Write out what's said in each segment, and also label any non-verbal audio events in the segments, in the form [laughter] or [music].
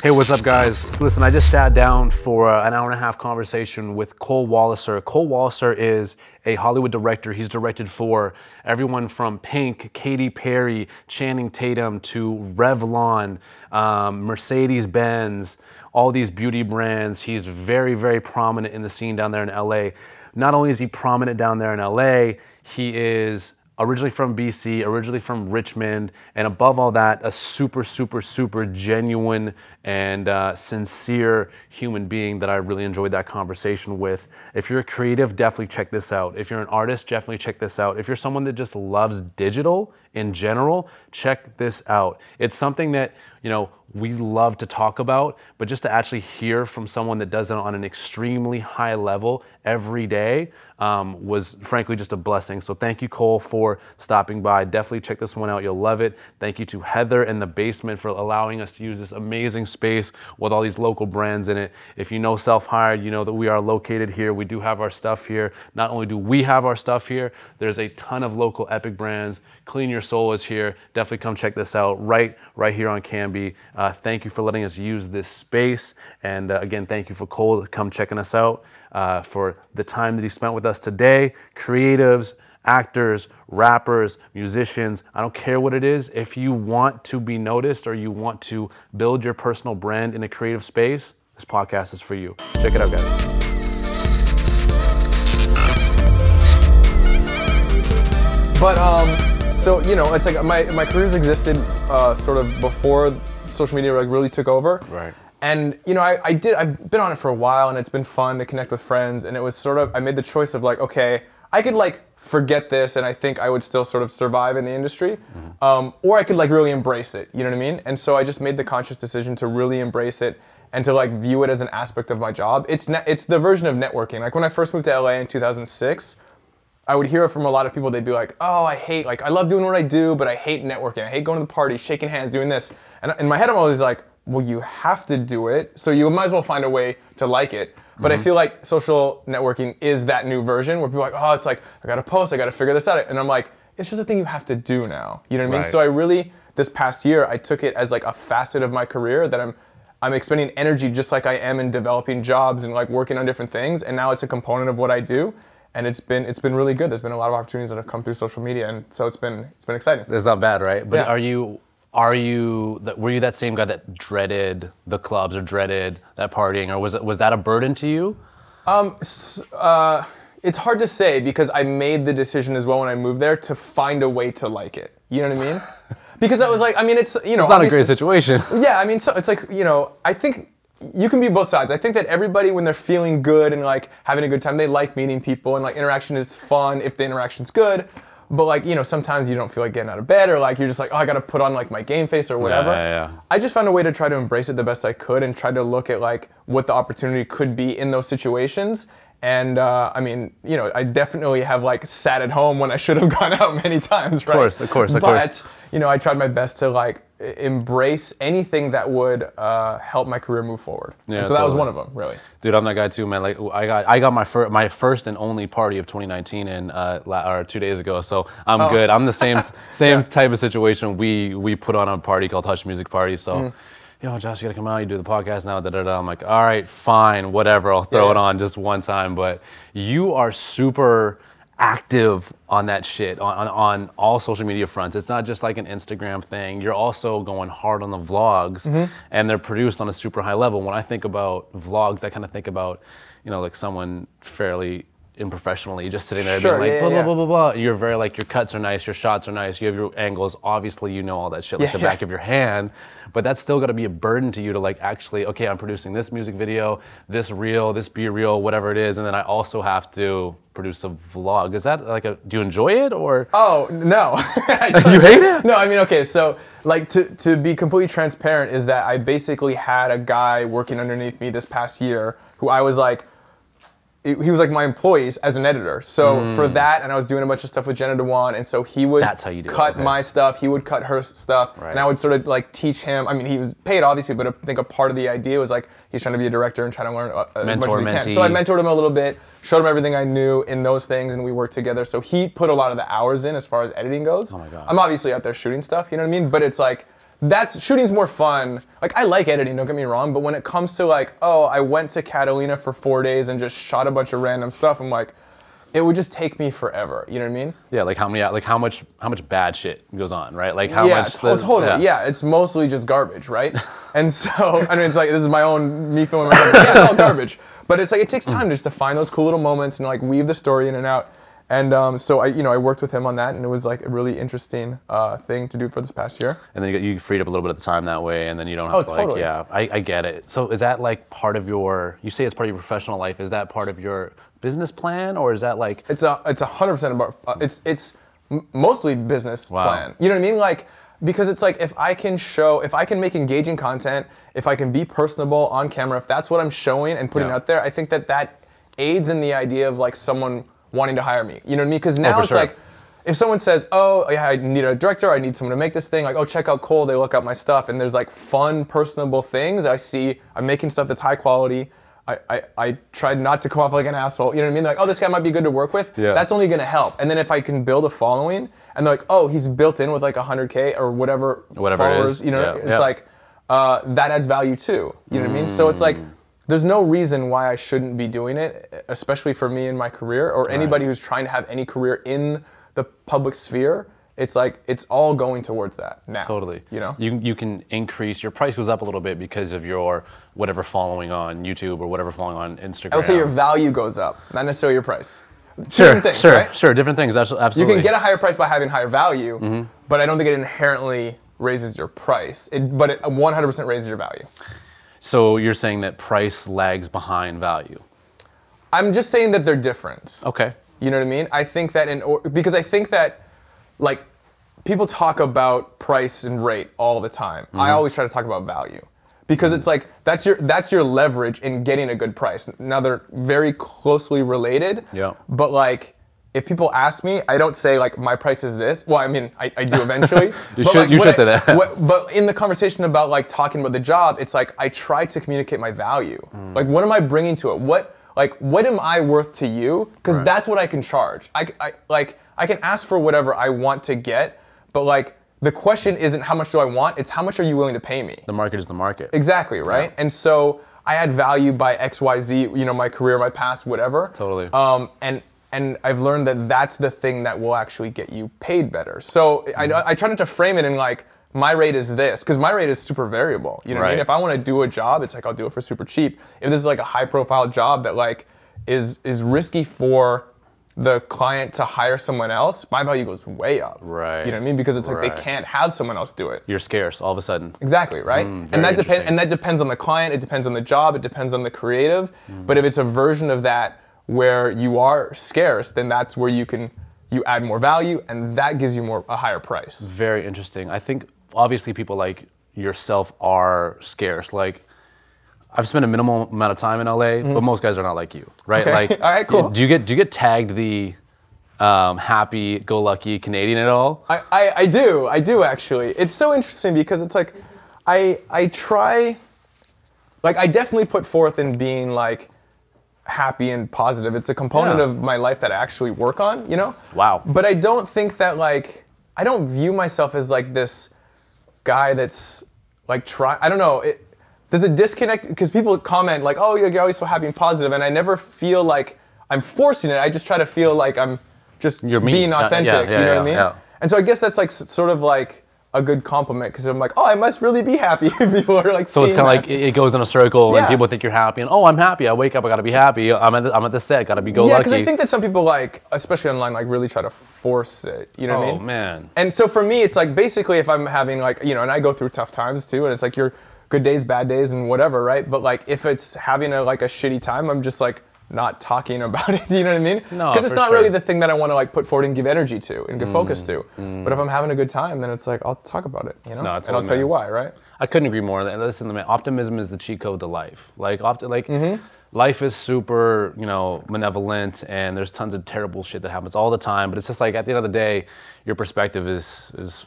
Hey, what's up, guys? So listen, I just sat down for uh, an hour and a half conversation with Cole Walliser. Cole Walliser is a Hollywood director. He's directed for everyone from Pink, Katy Perry, Channing Tatum to Revlon, um, Mercedes Benz, all these beauty brands. He's very, very prominent in the scene down there in LA. Not only is he prominent down there in LA, he is originally from BC, originally from Richmond, and above all that, a super, super, super genuine and uh, sincere human being that I really enjoyed that conversation with. If you're a creative, definitely check this out. If you're an artist, definitely check this out. If you're someone that just loves digital in general, check this out. It's something that, you know, we love to talk about, but just to actually hear from someone that does it on an extremely high level every day um, was frankly just a blessing. So thank you, Cole, for stopping by. Definitely check this one out. You'll love it. Thank you to Heather in the basement for allowing us to use this amazing space with all these local brands in it. If you know Self Hired, you know that we are located here. We do have our stuff here. Not only do we have our stuff here, there's a ton of local epic brands. Clean Your Soul is here. Definitely come check this out right right here on Cambie. Uh, thank you for letting us use this space. And uh, again, thank you for Cole come checking us out uh, for the time that he spent with us today. Creatives, actors, rappers, musicians, I don't care what it is. If you want to be noticed or you want to build your personal brand in a creative space, this podcast is for you. Check it out, guys. But um, so you know, it's like my my career's existed uh, sort of before social media like really took over. Right. And you know, I, I did. I've been on it for a while, and it's been fun to connect with friends. And it was sort of I made the choice of like, okay, I could like forget this, and I think I would still sort of survive in the industry, um, or I could like really embrace it. You know what I mean? And so I just made the conscious decision to really embrace it and to like view it as an aspect of my job. It's ne- it's the version of networking. Like when I first moved to LA in 2006. I would hear it from a lot of people. They'd be like, "Oh, I hate like I love doing what I do, but I hate networking. I hate going to the parties, shaking hands, doing this." And in my head, I'm always like, "Well, you have to do it, so you might as well find a way to like it." But I mm-hmm. feel like social networking is that new version where people are like, "Oh, it's like I gotta post, I gotta figure this out," and I'm like, "It's just a thing you have to do now." You know what I mean? Right. So I really this past year, I took it as like a facet of my career that I'm I'm expending energy just like I am in developing jobs and like working on different things, and now it's a component of what I do and it's been it's been really good. There's been a lot of opportunities that have come through social media, and so it's been it's been exciting. That's not bad, right? But Yeah. are you are you were you that same guy that dreaded the clubs or dreaded that partying or was it was that a burden to you? S- uh, it's hard to say because I made the decision as well when I moved there to find a way to like it. You know what I mean? [laughs] Because I was like, I mean, it's you know, It's not a great situation. Yeah, I mean, so it's like you know, I think you can be both sides. I think that everybody, when they're feeling good and like having a good time, they like meeting people and like interaction is fun if the interaction's good. But like you know, sometimes you don't feel like getting out of bed or like you're just like, oh, I gotta put on like my game face or whatever. yeah, yeah. I just found a way to try to embrace it the best I could and try to look at like what the opportunity could be in those situations. And uh, I mean, you know, I definitely have like sat at home when I should have [laughs] gone out many times, right? Of course, of course, of but, course. You know, I tried my best to like embrace anything that would uh, help my career move forward. Yeah, And so that was one of them, really. Dude, I'm that guy too, man. Like I got I got my first my first and only party of 2019 in uh la- or two days ago. So I'm Oh. good. I'm the same [laughs] same type of situation. We we put on a party called Hush Music Party. So. Mm. Yo, Josh, you gotta come out. You do the podcast now. Da, da, da. I'm like, all right, fine, whatever. I'll throw Yeah, it on just one time. But you are super active on that shit on, on, on all social media fronts. It's not just like an Instagram thing. You're also going hard on the vlogs, Mm-hmm. and they're produced on a super high level. When I think about vlogs, I kind of think about, you know, like someone fairly unprofessionally just sitting there Sure, being like yeah, blah, yeah, blah blah blah blah. You're very like your cuts are nice, your shots are nice, you have your angles. Obviously, you know all that shit like Yeah, the back of your hand, but that's still got to be a burden to you to like actually okay, I'm producing this music video, this reel, this be reel, whatever it is, and then I also have to produce a vlog. Is that like a? Do you enjoy it or? Oh no! [laughs] [laughs] You hate it? No, I mean, okay. So, like, to to be completely transparent, is that I basically had a guy working underneath me this past year who I was like, he was like my employees as an editor. So for that, and I was doing a bunch of stuff with Jenna Dewan, and so he would Hmm. That's how you do it, cut okay. my stuff, he would cut her stuff, Right. and I would sort of like teach him. I mean, he was paid obviously, but I think a part of the idea was like he's trying to be a director and trying to learn uh, as Mentor, much as he can. So I mentee. mentored him a little bit, showed him everything I knew in those things, and we worked together. So he put a lot of the hours in as far as editing goes. Oh my God. I'm obviously out there shooting stuff, you know what I mean? But it's like that's shooting's more fun. Like I like editing, don't get me wrong, but when it comes to like, oh, I went to Catalina for four days and just shot a bunch of random stuff, I'm like, it would just take me forever. You know what I mean? Yeah, like how many, like how much, how much bad shit goes on, right? Like how yeah, much. Oh, to- totally. yeah. Yeah. it's mostly just garbage, right? [laughs] and so, I mean, it's like this is my own me filming myself. Yeah, it's all garbage. But it's like it takes time mm. just to find those cool little moments and like weave the story in and out. And um, so I, you know, I worked with him on that, and it was like a really interesting uh, thing to do for this past year. And then you, you freed up a little bit of the time that way, and then you don't have Oh, to like, totally. yeah, I, I get it. So is that like part of your? You say it's part of your professional life. Is that part of your business plan, or is that like? It's a it's a hundred percent about uh, it's it's mostly business Wow. plan. You know what I mean? Like because it's like if I can show if I can make engaging content, if I can be personable on camera, if that's what I'm showing and putting Yeah. out there, I think that that aids in the idea of like someone wanting to hire me. You know what I mean? Because now Oh, for it's sure. like if someone says, "Oh, yeah, I need a director. I need someone to make this thing," like, "Oh, check out Cole." They look up my stuff, and there's like fun, personable things. I see. I'm making stuff that's high quality. I, I, I tried not to come off like an asshole. You know what I mean? Like, oh, this guy might be good to work with. Yeah. That's only gonna help. And then if I can build a following, and they're like, oh, he's built in with like 100k or whatever, Whatever it followers. is. You know, Yeah, it's yeah. like uh, that adds value too. You know what I mean? So it's like. There's no reason why I shouldn't be doing it, especially for me in my career or anybody who's trying to have any career in the public sphere. It's like it's all going towards that now. Totally. You know. you you can increase your price goes up a little bit because of your whatever following on YouTube or whatever following on Instagram. I would say your value goes up, not necessarily your price. sure, Different things, sure, right? sure, different things. abso- You can get a higher price by having higher value, Mm-hmm. but I don't think it inherently raises your price. It, but it 100% raises your value. So you're saying that price lags behind value. I'm just saying that they're different. Okay. You know what I mean? I think that in or, because I think that like people talk about price and rate all the time. Mm-hmm. I always try to talk about value. Because it's like that's your that's your leverage in getting a good price. Now they're very closely related. Yeah. But like if people ask me, I don't say like my price is this. Well, I mean, I, I do eventually. [laughs] You But, should- like, you should I- say that. [laughs] what- but in the conversation about like talking about the job, it's like I try to communicate my value. Mm. Like, what am I bringing to it? What like what am I worth to you? Because Right. that's what I can charge. I, I like I can ask for whatever I want to get, but like the question isn't how much do I want? It's how much are you willing to pay me? The market is the market. Exactly, right? And so I add value by X, Y, Z. You know, my career, my past, whatever. Totally. Um, and and I've learned that that's the thing that will actually get you paid better. So Mm-hmm. I, I try not to frame it in like my rate is this because my rate is super variable. You know what I mean? If I want to do a job, it's like I'll do it for super cheap. If this is like a high profile job that like is is risky for the client to hire someone else, my value goes way up. Right. You know what I mean? Because it's like Right. they can't have someone else do it. You're scarce all of a sudden. Exactly, right? Mm, and that depends and that depends on the client, it depends on the job, it depends on the creative. Mm. But if it's a version of that where you are scarce, then that's where you can you add more value and that gives you more a higher price. Very interesting. I think obviously people like yourself are scarce. Like I've spent a minimal amount of time in LA, but most guys are not like you, right? Mm-hmm. Okay. Like, [laughs] All right, cool. Do you get do you get tagged the um, happy-go-lucky Canadian at all? I, I, I do, I do actually. It's so interesting because it's like I I try like I definitely put forth in being like happy and positive. It's a component Yeah. of my life that I actually work on, you know? Wow. But I don't think that like I don't view myself as like this guy that's like try I don't know, it there's a disconnect because people comment like, "Oh, you're always so happy and positive," and I never feel like I'm forcing it. I just try to feel like I'm just You're being Uh, yeah, authentic. yeah, you know what I mean? And so I guess that's like sort of like a good compliment because I'm like, oh, I must really be happy. [laughs] if People are like, So it's kind of like it goes in a circle, and people think you're happy, and oh, I'm happy. I wake up, I gotta be happy. I'm at the, I'm at the set, gotta be go yeah, lucky. because I think that some people like, especially online, like really try to force it. You know what I oh, mean? oh man, And so for me, it's like basically if I'm having like, you know, and I go through tough times too, and it's like your good days, bad days, and whatever, right? But like if it's having a like a shitty time, I'm just like not talking [laughs] about it. You know what I mean? No, Because it's not sure. Mm, really the thing that I want to like put forward and give energy to and give focus to. But if I'm having a good time, then it's like I'll talk about it. You know? No, and I'll tell you why, right? I couldn't agree more. Listen, man, optimism is the cheat code to life. Like, opti- like Mm-hmm. life is super, you know, malevolent, and there's tons of terrible shit that happens all the time. But it's just like at the end of the day, your perspective is is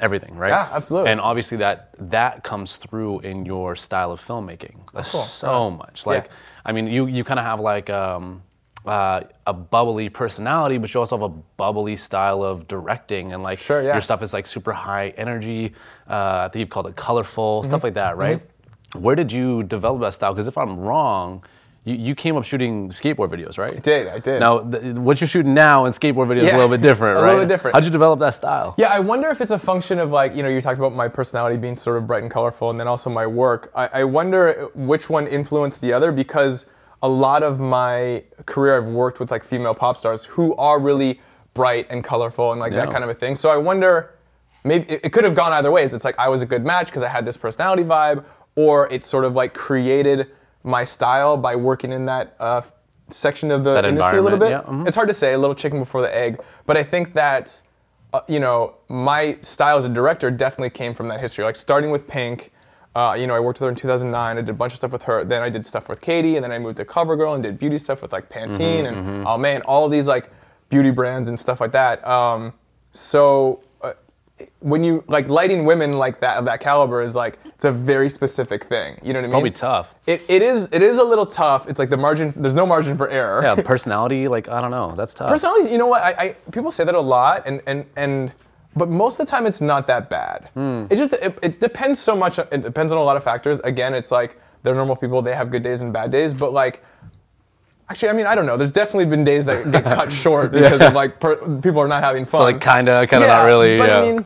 everything, right? Yeah, absolutely. And obviously that that comes through in your style of filmmaking cool. so much. Like, Yeah. I mean, you you kind of have like um, uh, a bubbly personality, but you also have a bubbly style of directing, and like Sure, yeah. your stuff is like super high energy. Uh, I think you've called it colorful, stuff Mm-hmm. like that, right? Where did you develop that style? Because if I'm wrong, you, you came up shooting skateboard videos, right? I did, I did. Now, th- what you're shooting now in skateboard videos is a little bit different, a right? [laughs] A little bit different. How'd you develop that style? Yeah, I wonder if it's a function of like, you know, you talked about my personality being sort of bright and colorful and then also my work. I, I wonder which one influenced the other because a lot of my career I've worked with like female pop stars who are really bright and colorful and like that kind of a thing. So I wonder, maybe it, it could have gone either ways. It's like I was a good match because I had this personality vibe, or it sort of like created my style by working in that uh, section of the That industry a little bit. environment, yeah, mhm. It's hard to say, a little chicken before the egg, but I think that uh, you know, my style as a director definitely came from that history. Like starting with Pink, uh, you know, I worked with her in 2009. I did a bunch of stuff with her. Then I did stuff with Katy, and then I moved to CoverGirl and did beauty stuff with like Pantene and oh man, all of these like beauty brands and stuff like that. Um, so when you like lighting women like that of that caliber is like it's a very specific thing. You know what I mean? Probably tough. It, it is it is a little tough. It's like the margin. There's no margin for error. Yeah, personality, like I don't know, that's tough. Personality, you know what? I, I people say that a lot, and and and but most of the time it's not that bad. Hmm. It just it, it depends so much. It depends on a lot of factors. Again, it's like they're normal people. They have good days and bad days, but like. Actually, I mean, I don't know. There's definitely been days that get cut [laughs] short because of like per, people are not having fun. so like kinda, kinda not really. But yeah. I mean,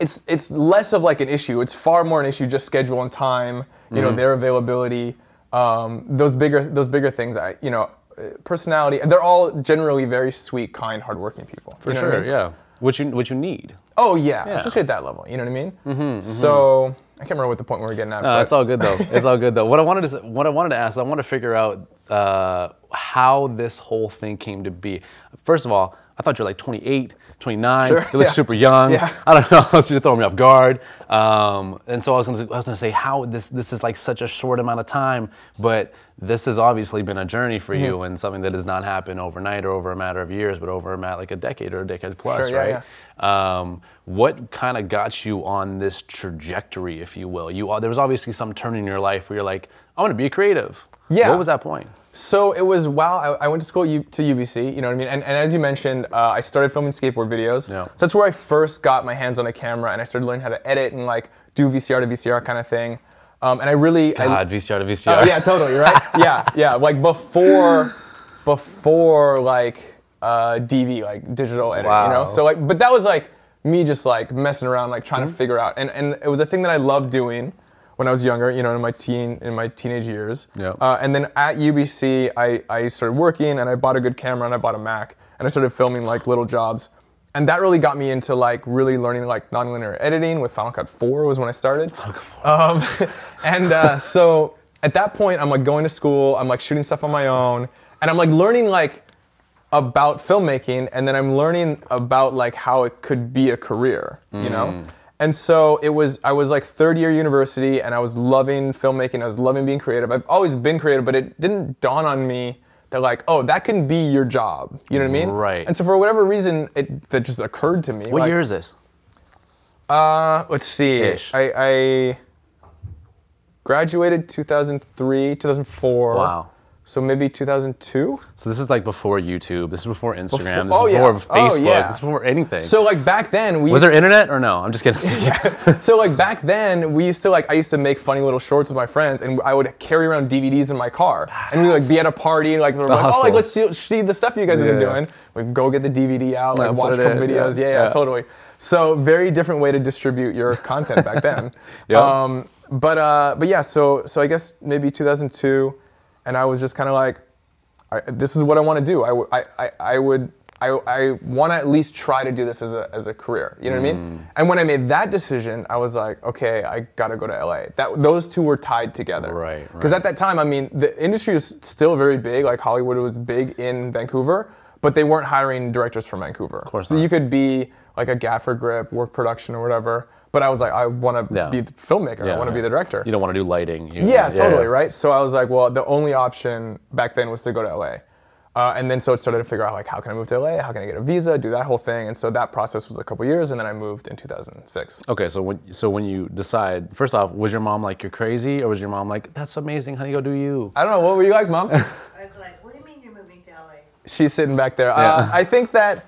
it's it's less of like an issue. It's far more an issue just schedule and time. You know, Mm-hmm. their availability. Um, those bigger those bigger things. I you know, personality. They're all generally very sweet, kind, hardworking people. For sure, yeah. What you what you need. Oh yeah, Yeah. especially at that level. You know what I mean? Mm-hmm, So I can't remember what the point we were getting at. No, it's all good though. It's all good though. What I wanted to what I wanted to ask, I want to figure out uh, how this whole thing came to be. First of all, I thought you're like 28, 29. Sure, you look yeah. super young. Yeah. [laughs] I don't know. [laughs] You're throwing me off guard. Um, and so I was, was gonna say how this this is like such a short amount of time, but this has obviously been a journey for you Mm-hmm. and something that has not happened overnight or over a matter of years, but over a mat like a decade or a decade plus, Sure, yeah, right? Um, what kind of got you on this trajectory, if you will? You there was obviously some turn in your life where you're like, I want to be creative. Yeah. What was that point? So it was while I, I went to school U, to UBC, you know what I mean? And, and as you mentioned, uh, I started filming skateboard videos. Yeah. So that's where I first got my hands on a camera and I started learning how to edit and like do VCR to VCR kind of thing. Um, and I really, I, God, VCR to VCR. Oh yeah, totally, right? [laughs] yeah, yeah. Like before, before like uh, DV, like digital editing, you know. Wow. So like, but that was like me just like messing around, like trying Mm-hmm. to figure out, and and it was a thing that I loved doing when I was younger, you know, in my teen, in my teenage years. Yeah. Uh, and then at UBC, I I started working, and I bought a good camera, and I bought a Mac, and I started filming like little jobs. And that really got me into like really learning like nonlinear editing with Final Cut 4 was when I started. Final Cut Um, [laughs] and uh, so at that point, I'm like going to school, I'm like shooting stuff on my own, and I'm like learning like about filmmaking, and then I'm learning about like how it could be a career, you know. And so it was. I was like third year university, and I was loving filmmaking. I was loving being creative. I've always been creative, but it didn't dawn on me that like, oh, that can be your job. You know what I mean? Right. And so for whatever reason, it that just occurred to me. What like, year is this? uh, let's see. Ish. I, I graduated 2003, 2004. Wow. So maybe 2002. So this is like before YouTube. This is before Instagram. Before- this oh, is yeah. before Oh, Facebook. yeah. This is before anything. So like back then, we was there internet or no? I'm just kidding. [laughs] so like back then, we used to like I used to make funny little shorts with my friends, and I would carry around DVDs in my car, and we'd like be at a party, and like, we're like oh like let's see, see the stuff you guys have been doing. We go get the DVD out, like Yeah, watch a couple in, videos. yeah, Yeah, yeah, yeah. totally. So very different way to distribute your content back then. [laughs] Yep. Um, but uh, but yeah, so so I guess maybe 2002, and I was just kind of like, I, this is what I want to do. I I I would I, I want to at least try to do this as a, as a career. You know what I Mm. mean? And when I made that decision, I was like, okay, I got to go to LA. That those two were tied together. Right, Because right. at that time, I mean, the industry is still very big. Like Hollywood was big in Vancouver, but they weren't hiring directors from Vancouver. Of course so not. you could be like a gaffer grip, work production or whatever. But I was like, I want to Yeah. be the filmmaker. I Yeah, want to be right. the director. You don't want to do lighting. You- Yeah, totally, right? So I was like, well, the only option back then was to go to LA. Uh, and then so it started to figure out like how can I move to LA? How can I get a visa? Do that whole thing. And so that process was a couple years, and then I moved in 2006. Okay, so when so when you decide, first off, was your mom like you're crazy, or was your mom like that's amazing, honey, go do you? I don't know. What were you like, mom? I was like, what do you mean you're moving to LA? she's sitting back there. Uh, I think that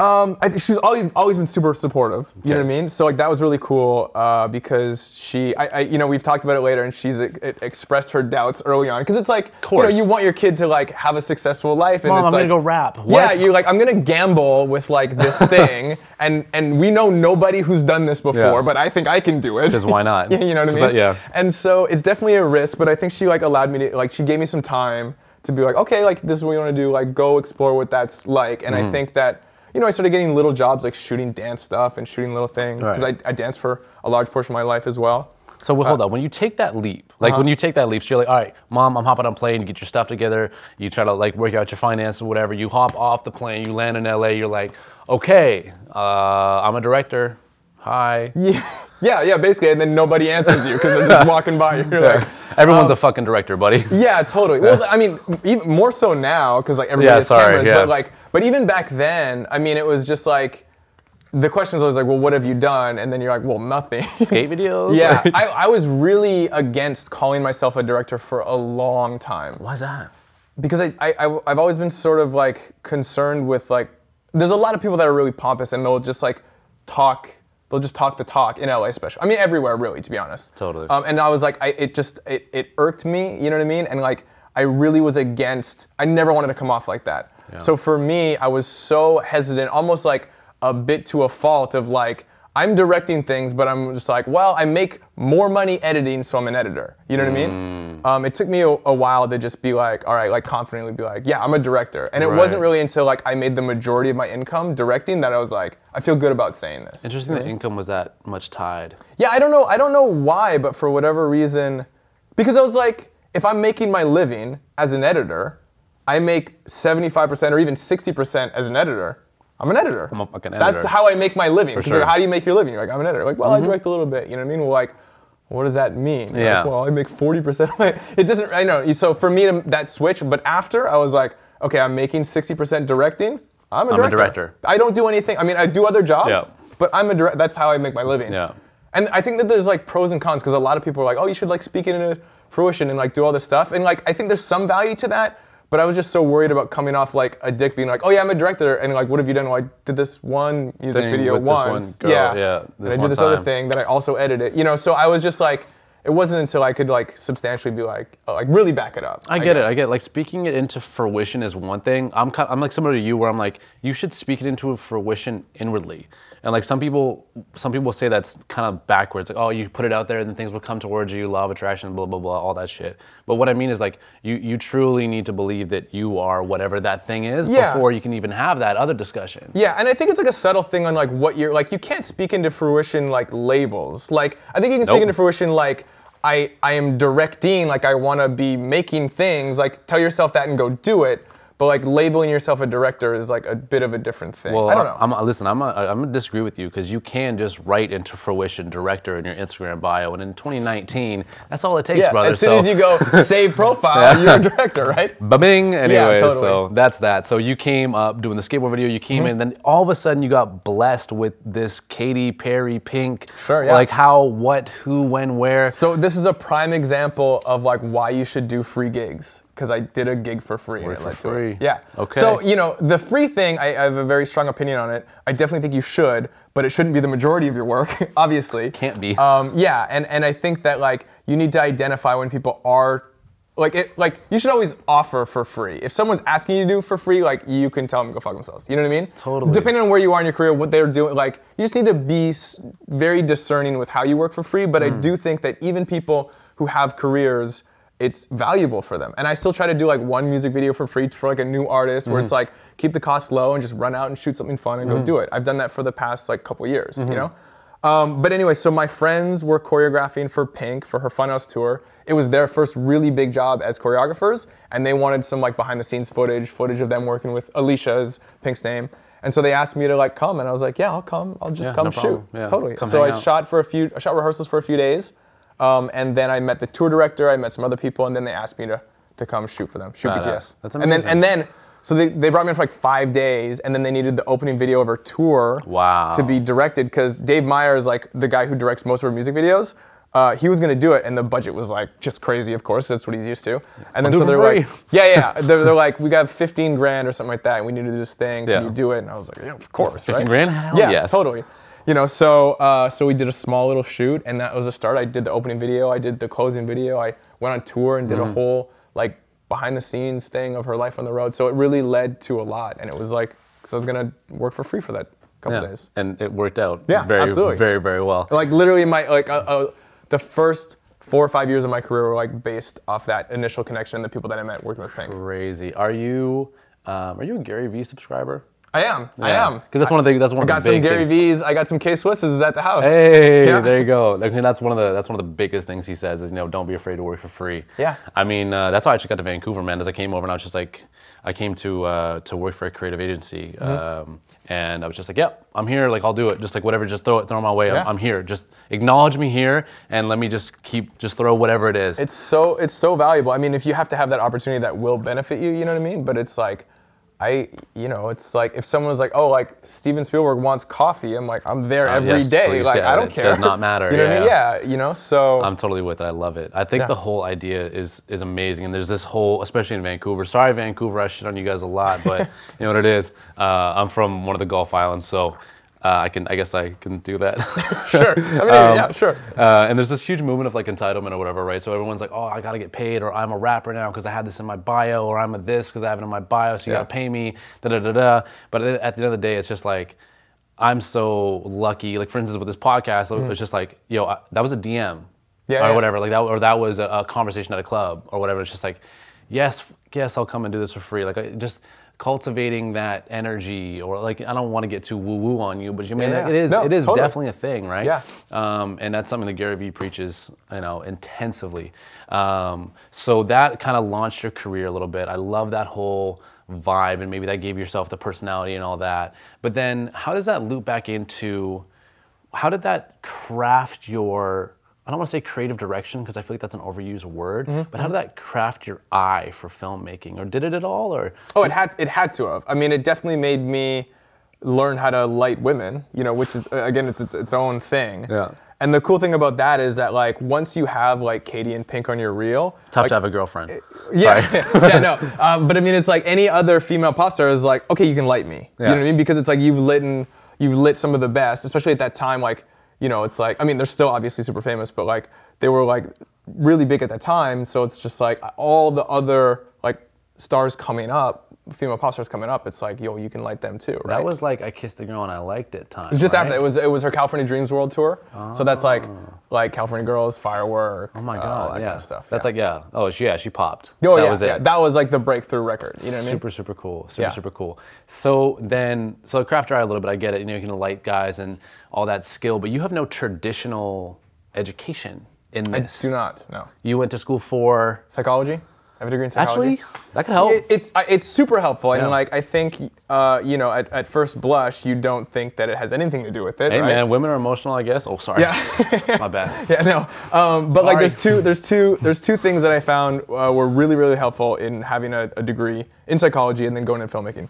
um, I, she's always always been super supportive. You know what I mean? So like that was really cool uh, because she, I, I, you know, we've talked about it later, and she's e- expressed her doubts early on because it's like, you know, course. you want your kid to like have a successful life, and Mom, it's I'm like, gonna go rap. Yeah, you're like, I'm gonna gamble with like this [laughs] thing, and and we know nobody who's done this before, Yeah. but I think I can do it. 'Cause why not? [laughs] you know what I 'Cause mean? that- yeah. And so it's definitely a risk, but I think she like allowed me to like she gave me some time to be like, okay, like this is what you want to do, like go explore what that's like. And Mm-hmm. I think that you know I started getting little jobs like shooting dance stuff and shooting little things because Right. I, I danced for a large portion of my life as well. So well, hold on. When you take that leap, like Uh-huh. when you take that leap, so you're like, all right, mom, I'm hopping on a plane. You get your stuff together. You try to like work out your finances, or whatever. You hop off the plane. You land in LA. You're like, okay, uh, I'm a director. Hi. Yeah, yeah, yeah, basically. And then nobody answers you because they're just [laughs] walking by. You're like. Everyone's um, a fucking director, buddy. [laughs] Yeah, totally. Well, I mean, even more so now because like everybody Yeah, has sorry, cameras. yeah. But like, but even back then, I mean, it was just like the question was always like, well, what have you done? And then you're like, well, nothing. [laughs] Skate videos. yeah, I, I was really against calling myself a director for a long time Why's that? because I, I, I I've always been sort of like concerned with like there's a lot of people that are really pompous and they'll just like talk they'll just talk the talk in LA especially I mean everywhere really to be honest. Totally. um, and I was like I, it just it, it irked me you know what I mean? And like I really was against I never wanted to come off like that. So for me I was so hesitant almost like a bit to a fault of like I'm directing things, but I'm just like, well, I make more money editing, so I'm an editor. You know what I Mm. mean? Um, it took me a, a while to just be like, all right, like confidently be like, yeah, I'm a director. And it Right. wasn't really until like I made the majority of my income directing that I was like, I feel good about saying this. Interesting that income was that much tied. Yeah, I don't know. I don't know why, but for whatever reason, because I was like, if I'm making my living as an editor, I make 75% or even 60% as an editor. I'm an editor. I'm a fucking editor. That's how I make my living. For Because sure. Mm-hmm. how do you make your living? You're like, I'm an editor. Like, well, I direct a little bit. You know what I mean? Well, like, what does that mean? Yeah. Like, well, I make 40% of my. [laughs] It doesn't. I know. So for me, to, that switch. But after, I was like, okay, I'm making 60% directing. I'm a I'm a director. director. I don't do anything. I mean, I do other jobs. Yeah. But I'm a director. That's how I make my living. Yeah. And I think that there's like pros and cons because a lot of people are like, oh, you should like speak it into fruition and like do all this stuff. And like I think there's some value to that. But I was just so worried about coming off like a dick, being like, oh yeah, I'm a director, and like, what have you done? Well, I did this one music Thing video with this once, one girl, yeah, yeah, and this I one did this other thing that I also edited, you know. So I was just like, it wasn't until I could like substantially be like, oh, like really back it up. I get it. I get it. like speaking it into fruition is one thing. I'm kind, I'm like similar to you where I'm like you should speak it into fruition inwardly. And like some people some people say that's kind of backwards. Like oh you put it out there and things will come towards you, law of attraction, blah blah blah, all that shit. But what I mean is like you you truly need to believe that you are whatever that thing is Yeah. before you can even have that other discussion. Yeah, and I think it's like a subtle thing on like what you're like. You can't speak into fruition like labels. Like I think you can speak Nope. into fruition like I I am directing. Like I want to be making things. Like tell yourself that and go do it. But like labeling yourself a director is like a bit of a different thing. Well, I don't know. I'm, listen, I'm, a, I'm gonna disagree with you because you can just write into fruition director in your Instagram bio, and in 2019, that's all it takes, yeah, brother. as soon so, as you go [laughs] save profile, yeah. you're a director, right? Ba-bing. Anyway, totally. so that's that. So you came up doing the skateboard video. You came Mm-hmm. in, then all of a sudden you got blessed with this Katy Perry pink. Sure, yeah. Like how, what, who, when, where. So this is a prime example of like why you should do free gigs. Because I did a gig for free Work and it for led to free. it. Yeah. Okay. So you know the free thing, I, I have a very strong opinion on it. I definitely think you should, but it shouldn't be the majority of your work, [laughs] obviously. Can't be. Um, yeah, and and I think that like you need to identify when people are. Like it, like you should always offer for free. If someone's asking you to do for free, like you can tell them to go fuck themselves. You know what I mean? Totally. Depending on where you are in your career, what they're doing, like you just need to be very discerning with how you work for free. But I Mm. do think that even people who have careers, it's valuable for them. And I still try to do like one music video for free for like a new artist, where Mm-hmm. it's like keep the cost low and just run out and shoot something fun and go do it. I've done that for the past like couple years, Mm-hmm. you know. Um, but anyway, so my friends were choreographing for Pink for her Funhouse tour. It was their first really big job as choreographers, and they wanted some like behind the scenes footage, footage of them working with Alecia's Pink's name. And so they asked me to like come, and I was like, yeah, I'll come. I'll just Yeah, come no shoot. Yeah, Totally. come so I out. shot for a few, I shot rehearsals for a few days, um, and then I met the tour director. I met some other people, and then they asked me to to come shoot for them, shoot Badass. BTS. That's And then amazing. and then. So they, they brought me in for like five days, and then they needed the opening video of her tour Wow. to be directed because Dave Meyers is like the guy who directs most of her music videos. uh, he was gonna do it, and the budget was like just crazy. Of course, that's what he's used to. And then so they're like, yeah, yeah. [laughs] They're, they're like, we got 15 grand or something like that, and we need to do this thing. Can Yeah. you do it? And I was like, yeah, of course. 15 right? grand? Hell yeah, yes. totally. You know, so uh, so we did a small little shoot, and that was a start. I did the opening video, I did the closing video, I went on tour and did Mm-hmm. a whole like behind the scenes thing of her life on the road. So it really led to a lot, and it was like, so I was gonna work for free for that couple Yeah. days. And it worked out. Yeah, very, absolutely. very, very well. Like literally, my like uh, uh, the first four or five years of my career were like based off that initial connection and the people that I met working with Pink. Crazy. Are you um, are you a Gary Vee subscriber? I am. I am. Because that's one of the that's one I of got the some Gary things. V's. I got some K Swisses at the house. Hey, Yeah. there you go. [laughs] Like, that's one of the that's one of the biggest things he says is you know don't be afraid to work for free. Yeah. I mean uh, that's how I actually got to Vancouver, man. As I came over and I was just like, I came to uh, to work for a creative agency, Mm-hmm. um, and I was just like, yep, I'm here. Like I'll do it. Just like whatever, just throw it, throw my way. Yeah. I'm, I'm here. Just acknowledge me here, and let me just keep just throw whatever it is. It's so it's so valuable. I mean, if you have to have that opportunity that will benefit you, you know what I mean. But it's like, I, you know, it's like if someone was like, oh, like Steven Spielberg wants coffee, I'm like, I'm there every day. yes, please, like yeah, I don't it care. It does not matter, [laughs] you know what I mean? yeah. Yeah. You know. So I'm totally with it. I love it. I think Yeah. the whole idea is is amazing, and there's this whole, especially in Vancouver. Sorry, Vancouver, I shit on you guys a lot, but [laughs] you know what it is. Uh, I'm from one of the Gulf Islands, so uh, I can, I guess, I can do that. [laughs] sure. I mean, Um, yeah, sure. Uh, and there's this huge movement of like entitlement or whatever, right? So everyone's like, oh, I gotta get paid, or I'm a rapper now because I had this in my bio, or I'm a this because I have it in my bio, so you Yeah. gotta pay me, da da da da. But at at the end of the day, it's just like, I'm so lucky. Like for instance, with this podcast, it was just like, yo, I, that was a DM, Mm. Yeah, or yeah. whatever, like that, or that was a, a conversation at a club or whatever. It's just like, yes, yes, I'll come and do this for free. Like I, just cultivating that energy, or like I don't want to get too woo woo on you, but you mean Yeah, it is No, it is totally. definitely a thing, right? Yeah. Um, and that's something that Gary Vee preaches, you know, intensively. Um, so that kind of launched your career a little bit. I love that whole vibe, and maybe that gave yourself the personality and all that. But then, how does that loop back into? How did that craft your? I don't want to say creative direction because I feel like that's an overused word. Mm-hmm, But how did that craft your eye for filmmaking, or did it at all, or? Oh, it had it had to have. I mean, it definitely made me learn how to light women. You know, which is again, it's its, its own thing. Yeah. And the cool thing about that is that like once you have like Katy and Pink on your reel, Tough like, to have a girlfriend. Yeah, [laughs] yeah, no. Um, but I mean, it's like any other female pop star is like, okay, you can light me. Yeah. You know what I mean? Because it's like you've lit and, you've lit some of the best, especially at that time. Like, you know, it's like I mean, they're still obviously super famous, but like they were like really big at that time. So it's just like all the other like stars coming up, female pop stars coming up. It's like, yo, you can light them too, right? That was like I kissed a girl and I liked it time. Just right? after it was it was her California Dreams World Tour. So that's like like California Girls, Firework. Oh my uh, god, all that yeah. kind of stuff. That's yeah. like yeah. Oh yeah, she popped. oh that yeah, was it. yeah, that was like the breakthrough record. You know what I mean? super super cool. Super Yeah. super cool. So then so craft eye a little bit. I get it. You know you can light guys and all that skill, but you have no traditional education in this. I do not. No. You went to school for Psychology. I have a degree in psychology. actually that could help. It- it's it's super helpful, and Yeah. like I think uh, you know at, at first blush you don't think that it has anything to do with it, hey right? man, women are emotional. I guess. Oh sorry. Yeah. [laughs] My bad. [laughs] yeah, no. Um, but like, there's two, there's two, there's two things that I found uh, were really, really helpful in having a, a degree in psychology and then going into filmmaking.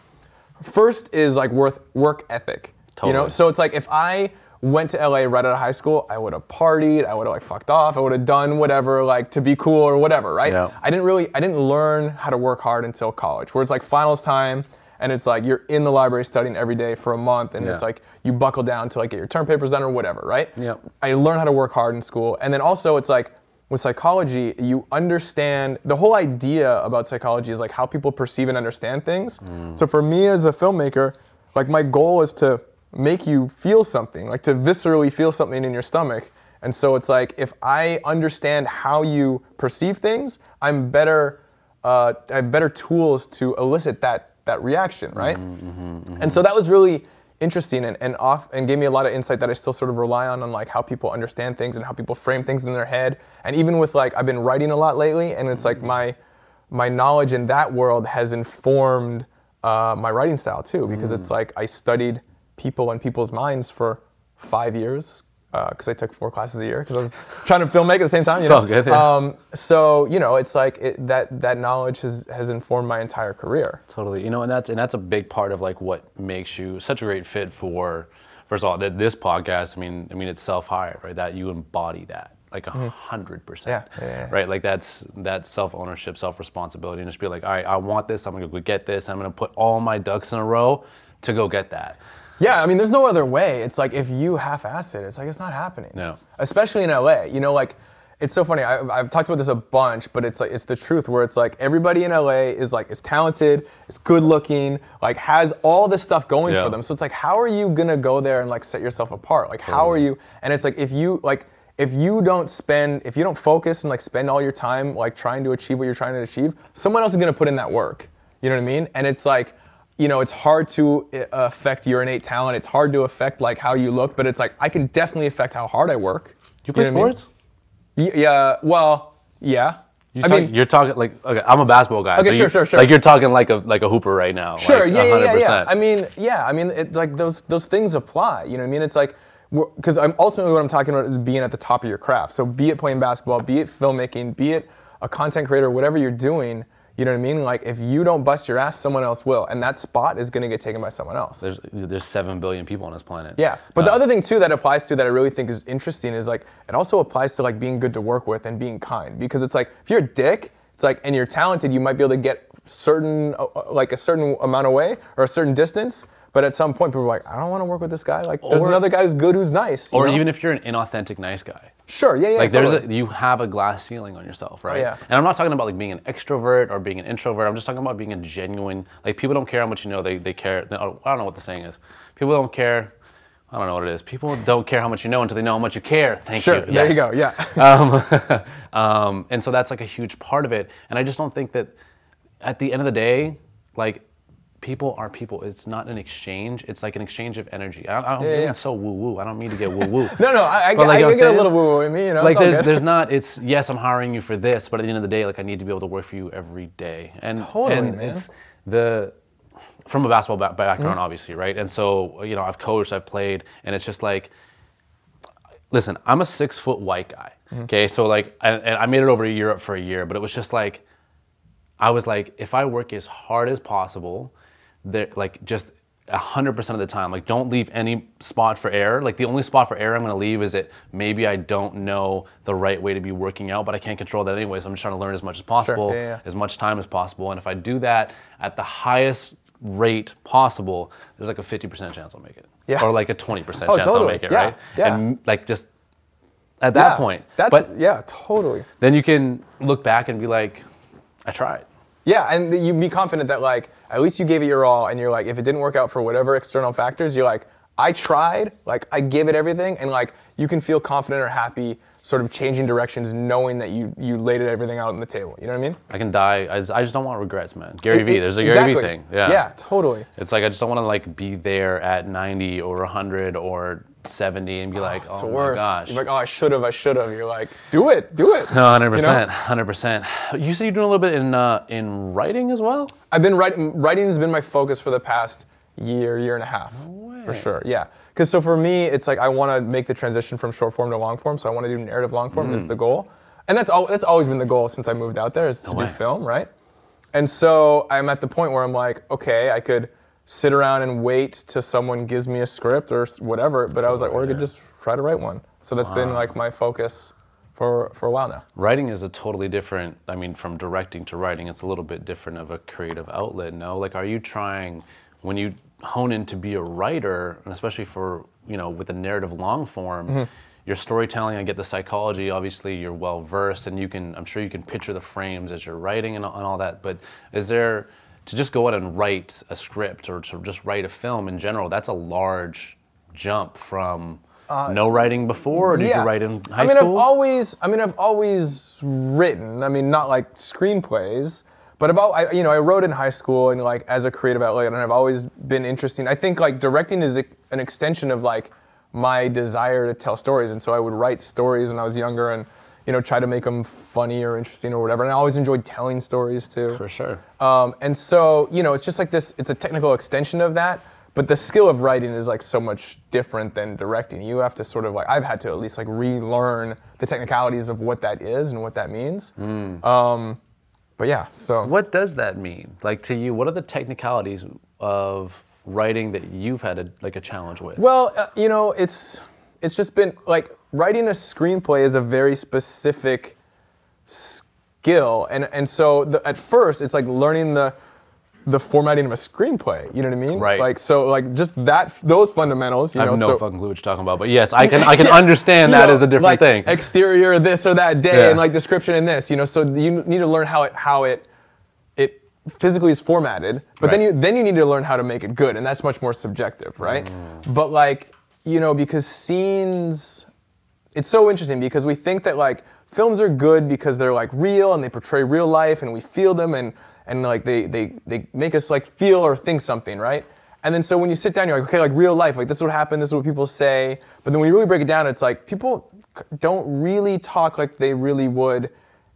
First is like worth work ethic. Totally. You know, so it's like if I went to LA right out of high school, I would have partied, I would have like fucked off, I would have done whatever like to be cool or whatever, right? Yeah. I didn't really, I didn't learn how to work hard until college, where it's like finals time. And it's like you're in the library studying every day for a month, and Yeah. it's like you buckle down to like get your term papers done or whatever, right? Yep. I learned how to work hard in school. And then also it's like with psychology, you understand the whole idea about psychology is like how people perceive and understand things. Mm. So for me as a filmmaker, like my goal is to make you feel something, like to viscerally feel something in your stomach. And so it's like if I understand how you perceive things, I'm better uh, I have better tools to elicit that that reaction, right? Mm-hmm, mm-hmm, and so mm-hmm. that was really interesting and, and off and gave me a lot of insight that I still sort of rely on on like how people understand things and how people frame things in their head. And even with like I've been writing a lot lately, and it's like my my knowledge in that world has informed uh, my writing style too, because it's mm. like I studied people and people's minds for five years. Because I took four classes a year, because I was [laughs] trying to filmmaker at the same time. You It's know? all good, yeah. Um, so you know, it's like it, that that knowledge has has informed my entire career. Totally. You know, and that's and that's a big part of like what makes you such a great fit for first of all, th- this podcast, I mean, I mean it's self-hired, right? That you embody that. like a hundred percent. Mm-hmm. Yeah, yeah, yeah. Right. Like that's that self ownership, self responsibility, and just be like, all right, I want this. I'm gonna go get this. I'm gonna put all my ducks in a row to go get that. Yeah, I mean, there's no other way. It's like if you half-ass it, it's like it's not happening. No. Especially in LA, you know, like it's so funny. I've, I've talked about this a bunch, but it's like it's the truth. Where it's like everybody in LA is like is talented, is good looking, like has all this stuff going Yeah. for them. So it's like, how are you gonna go there and like set yourself apart? Like, how are you? And it's like if you like if you don't spend, if you don't focus and like spend all your time like trying to achieve what you're trying to achieve, someone else is gonna put in that work. You know what I mean? And it's like you know, it's hard to uh, affect your innate talent. It's hard to affect like how you look, but it's like I can definitely affect how hard I work. You play know what I mean? sports? Yeah. Well, yeah. You're I talk- mean, you're talking like okay, I'm a basketball guy. Okay, so sure, you- sure, sure. Like you're talking like a like a hooper right now. sure. like yeah, yeah, yeah, yeah. 100%. I mean, yeah. I mean, it, like those those things apply. You know what I mean? It's like because I'm ultimately what I'm talking about is being at the top of your craft. So be it playing basketball, be it filmmaking, be it a content creator, whatever you're doing. You know what I mean? Like if you don't bust your ass, someone else will, and that spot is going to get taken by someone else. there's there's seven billion people on this planet. Yeah, but the Uh, other thing too that applies to that I really think is interesting is like it also applies to like being good to work with and being kind because it's like if you're a dick, it's like and you're talented, you might be able to get certain uh, uh, like a certain amount away or a certain distance, but at some point people are like, I don't want to work with this guy. Like there's Or- another guy who's good who's nice. you Or know? even if you're an inauthentic nice guy. sure, yeah, yeah. like there's totally. a you have a glass ceiling on yourself right yeah. and i'm not talking about like being an extrovert or being an introvert i'm just talking about being a genuine like people don't care how much you know they, they care i don't know what the saying is people don't care i don't know what it is people don't care how much you know until they know how much you care thank sure. you There you Yes. go. Yeah. [laughs] um, [laughs] um, and so that's like a huge part of it and i just don't think that at the end of the day like people are people it's not an exchange it's like an exchange of energy i, I don't yeah, mean yeah. so woo woo i don't mean to get woo woo [laughs] no, no, I, I, like, I, you know I'm get a little woo woo in me, you know. like there's good. there's not it's yes I'm hiring you for this, but at the end of the day, like I need to be able to work for you every day. And Totally, and man. it's the from a basketball ba- background, Mm-hmm. obviously, right? And so you know I've coached, I've played, and it's just like. Listen, I'm a six foot white guy. Mm-hmm. Okay, so like, and, and I made it over to Europe for a year, but it was just like, I was like, if I work as hard as possible, there like just hundred percent of the time, like don't leave any spot for error. Like the only spot for error I'm gonna leave is that maybe I don't know the right way to be working out, but I can't control that anyway. So I'm just trying to learn as much as possible, yeah, yeah. as much time as possible. And if I do that at the highest rate possible, there's like a 50% chance I'll make it. Yeah. Or like a 20% chance Oh, I'll make it, Yeah, right? yeah. And like just at that point. That's but yeah, totally. then you can look back and be like, I tried. Yeah, and you be confident that like at least you gave it your all, and you're like, if it didn't work out for whatever external factors, you're like, I tried, like I gave it everything, and like you can feel confident or happy, sort of changing directions, knowing that you you laid it everything out on the table. You know what I mean? I can die. I just, I just don't want regrets, man. Gary It- Vee. There's a Gary exactly. Vee thing. Yeah. Yeah, totally. It's like I just don't want to like be there at 90 or 100 or 70 and be like, oh my worst. gosh. You're like, oh, I should have, I should have. You're like, do it, do it. no, 100 You know? percent, 100 percent. You said you're doing a little bit in uh, in writing as well. I've been writing. Writing has been my focus for the past year, year and a half, for sure. Yeah, because so for me, it's like I want to make the transition from short form to long form. So I want to do narrative long form is the goal, and that's all. That's always been the goal since I moved out there is to do way. film, right? And so I'm at the point where I'm like, okay, I could sit around and wait till someone gives me a script or whatever, but I was like, or I could just try to write one. So that's been like my focus for for a while now. Writing is a totally different. I mean, from directing to writing, it's a little bit different of a creative outlet. No, like, are you trying when you hone in to be a writer, and especially for you know with the narrative long form? Mm-hmm. Your storytelling, I get the psychology. Obviously, you're well versed, and you can. I'm sure you can picture the frames as you're writing and, and all that. But is there to just go out and write a script or to just write a film in general? That's a large jump from no writing before, or did you write in high Uh, I mean, school? I've always, I mean, I've always written. I mean, not like screenplays, but about, I, you know, I wrote in high school and like as a creative outlet, and I've always been interesting. I think like directing is an extension of like my desire to tell stories, and so I would write stories when I was younger and. You know, try to make them funny or interesting or whatever. And I always enjoyed telling stories too. For sure. Um, and so, you know, it's just like this, it's a technical extension of that. But the skill of writing is like so much different than directing. You have to sort of like, I've had to at least like relearn the technicalities of what that is and what that means. Um, but yeah, so. What does that mean? Like to you, what are the technicalities of writing that you've had a, like a challenge with? Well, uh, you know, it's it's just been like writing a screenplay is a very specific skill, and and so the, at first it's like learning the the formatting of a screenplay. You know what I mean? Right. Like so, like just that those fundamentals. You I know, have no so, fucking clue what you're talking about, but yes, I can I can [laughs] understand that know, as a different like thing. Exterior, this or that day, Yeah. and like description in this. You know, so you need to learn how it how it it physically is formatted. But then you then you need to learn how to make it good, and that's much more subjective, right? Mm. But like you know, because scenes, it's so interesting because we think that like films are good because they're like real and they portray real life and we feel them and and like they they they make us like feel or think something, right? And then so when you sit down, you're like, okay, like real life, like this is what happened, this is what people say. But then when you really break it down, it's like people don't really talk like they really would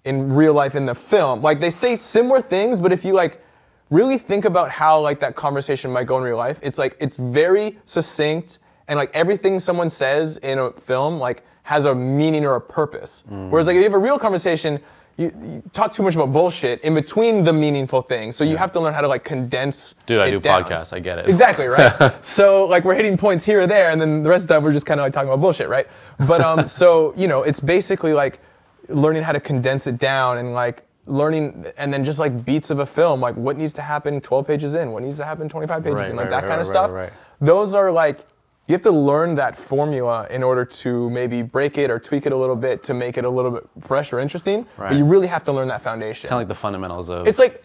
in real life in the film. Like they say similar things, but if you like really think about how like that conversation might go in real life, it's like it's very succinct and like everything someone says in a film like has a meaning or a purpose. Mm. Whereas like if you have a real conversation, you, you talk too much about bullshit in between the meaningful things. So you have to learn how to like condense. Dude, I do down. podcasts. I get it. Exactly right. [laughs] so like we're hitting points here or there, and then the rest of the time we're just kind of like talking about bullshit, right? But um, [laughs] so you know, it's basically like learning how to condense it down and like learning, and then just like beats of a film, like what needs to happen 12 pages in, what needs to happen 25 pages Right, in, like right, that right, kind of stuff. Those are like you have to learn that formula in order to maybe break it or tweak it a little bit to make it a little bit fresh or interesting. But you really have to learn that foundation. Kind of like the fundamentals of. It's like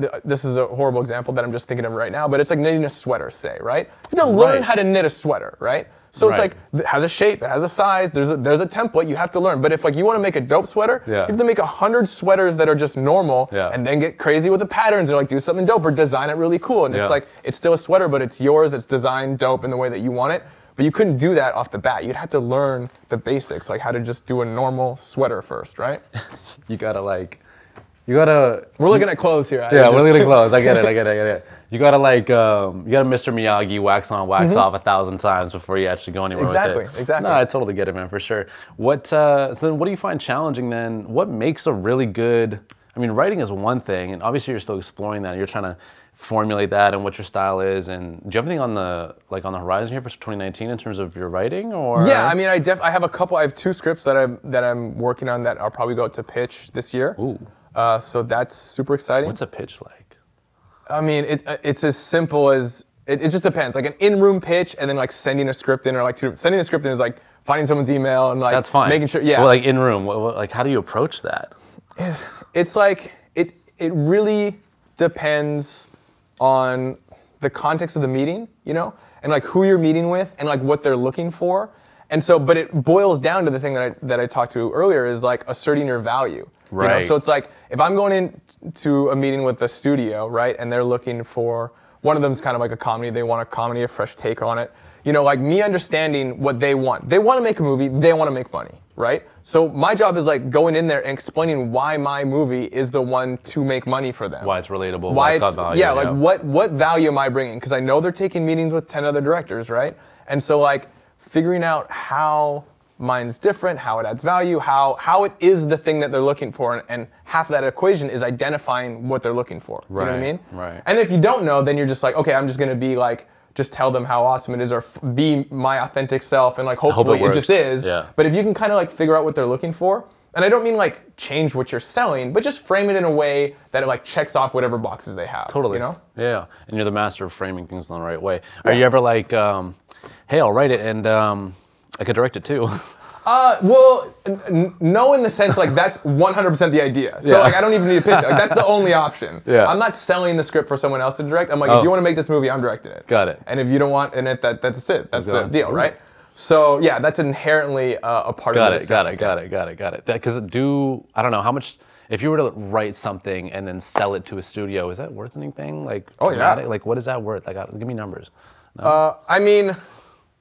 th- this is a horrible example that I'm just thinking of right now, but it's like knitting a sweater, say, right? You have to learn Right. how to knit a sweater, right? So it's like it has a shape, it has a size, there's a, there's a template you have to learn. But if like you want to make a dope sweater, Yeah. you have to make a hundred sweaters that are just normal, Yeah. and then get crazy with the patterns and like do something dope or design it really cool. And Yeah. it's like it's still a sweater, but it's yours. It's designed dope in the way that you want it. But you couldn't do that off the bat. You'd have to learn the basics, like how to just do a normal sweater first, right? [laughs] you gotta like, you gotta. We're looking at clothes here. I Yeah, just- we're gonna [laughs] close. I get it. I get it. I get it. You gotta like, um, you gotta Mr. Miyagi wax on, wax off a thousand times before you actually go anywhere Mm-hmm. Exactly, with it. exactly. No, I totally get it, man, for sure. What? Uh, so then, what do you find challenging then? What makes a really good? I mean, writing is one thing, and obviously you're still exploring that. You're trying to formulate that and what your style is. And do you have anything on the like on the horizon here for 2019 in terms of your writing? Or Yeah, I mean, I def I have a couple. I have two scripts that I'm that I'm working on that I'll probably go out to pitch this year. Ooh. Uh, so that's super exciting. what's a pitch like? I mean, it, uh, it's as simple as it, it just depends. Like an in-room pitch, and then like sending a script in, or like to, sending the script in is like finding someone's email and like That's fine. making sure. Yeah, Well, like in room. Like, how do you approach that? it's like it it really depends on the context of the meeting, you know, and like who you're meeting with and like what they're looking for. And so, but it boils down to the thing that I that I talked to earlier is like asserting your value. You know? Right. So it's like if I'm going into a meeting with the studio, right, and they're looking for one of them's kind of like a comedy. They want a comedy, a fresh take on it. You know, like me understanding what they want. They want to make a movie. They want to make money, right? So my job is like going in there and explaining why my movie is the one to make money for them. Why it's relatable? Why it's got it's value? yeah, like what what value am I bringing? Because I know they're taking meetings with ten other directors, right? And so like figuring out how mine's different, how it adds value, how how it is the thing that they're looking for, and, and half of that equation is identifying what they're looking for. You know what I Right, mean? right. And if you don't know, then you're just like, okay, I'm just gonna be like. Just tell them how awesome it is, or f- be my authentic self, and like hope it hopefully it, just is. Yeah. But if you can kind of like figure out what they're looking for, and I don't mean like change what you're selling, but just frame it in a way that it like checks off whatever boxes they have. Totally. You know? Yeah, and you're the master of framing things in the right way. Are you ever like, um, hey, I'll write it and um, I could direct it too? [laughs] Uh, well, n- n- no, in the sense like that's 100% the idea. So Yeah. like I don't even need a pitch. Like that's the only option. [laughs] Yeah. I'm not selling the script for someone else to direct. I'm like, Oh. if you want to make this movie, I'm directing it. Got it. And if you don't want in it, that that's it. That's the Got it. deal, right? So yeah, that's inherently uh, a part got of it, the got it, got it, got it, got it. Got it. Because do I don't know how much. If you were to write something and then sell it to a studio, is that worth anything? Like, Oh, yeah. dramatic? Like, what is that worth? Like, give me numbers. Uh, I mean,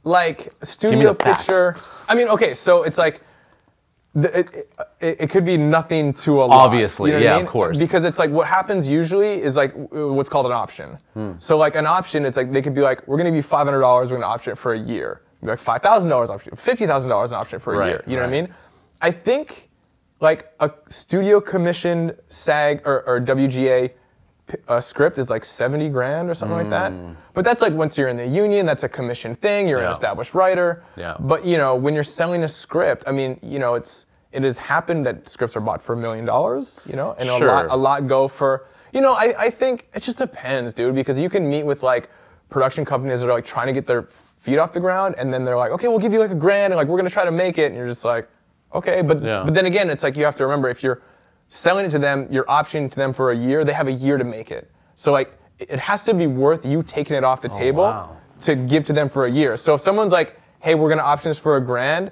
like studio the facts. picture. I mean, okay, so it's like. The, it, it, it could be nothing to a lot. Obviously, you know what yeah, I of course. Because it's like what happens usually is like what's called an option. Hmm. So like an option, it's like they could be like, we're gonna give you five hundred dollars, we're gonna option it for a year. Be like five thousand dollars option, fifty thousand dollars an option for a Right, year. You know what I right. mean? I think like a studio commissioned SAG or, or WGA a script is like 70 grand or something like that. Mm. But that's like once you're in the union, that's a commission thing. You're an established writer. Yeah. But you know, when you're selling a script, I mean, you know, it's it has happened that scripts are bought for a million dollars. You know, and Sure. a lot a lot go for. You know, I, I think it just depends, dude, because you can meet with like production companies that are like trying to get their feet off the ground, and then they're like, okay, we'll give you like a grand, and like we're gonna try to make it, and you're just like, okay, but Yeah. but then again, it's like you have to remember if you're selling it to them, you're optioning to them for a year, they have a year to make it. So like it has to be worth you taking it off the table wow. to give to them for a year. So if someone's like, hey, we're gonna option this for a grand,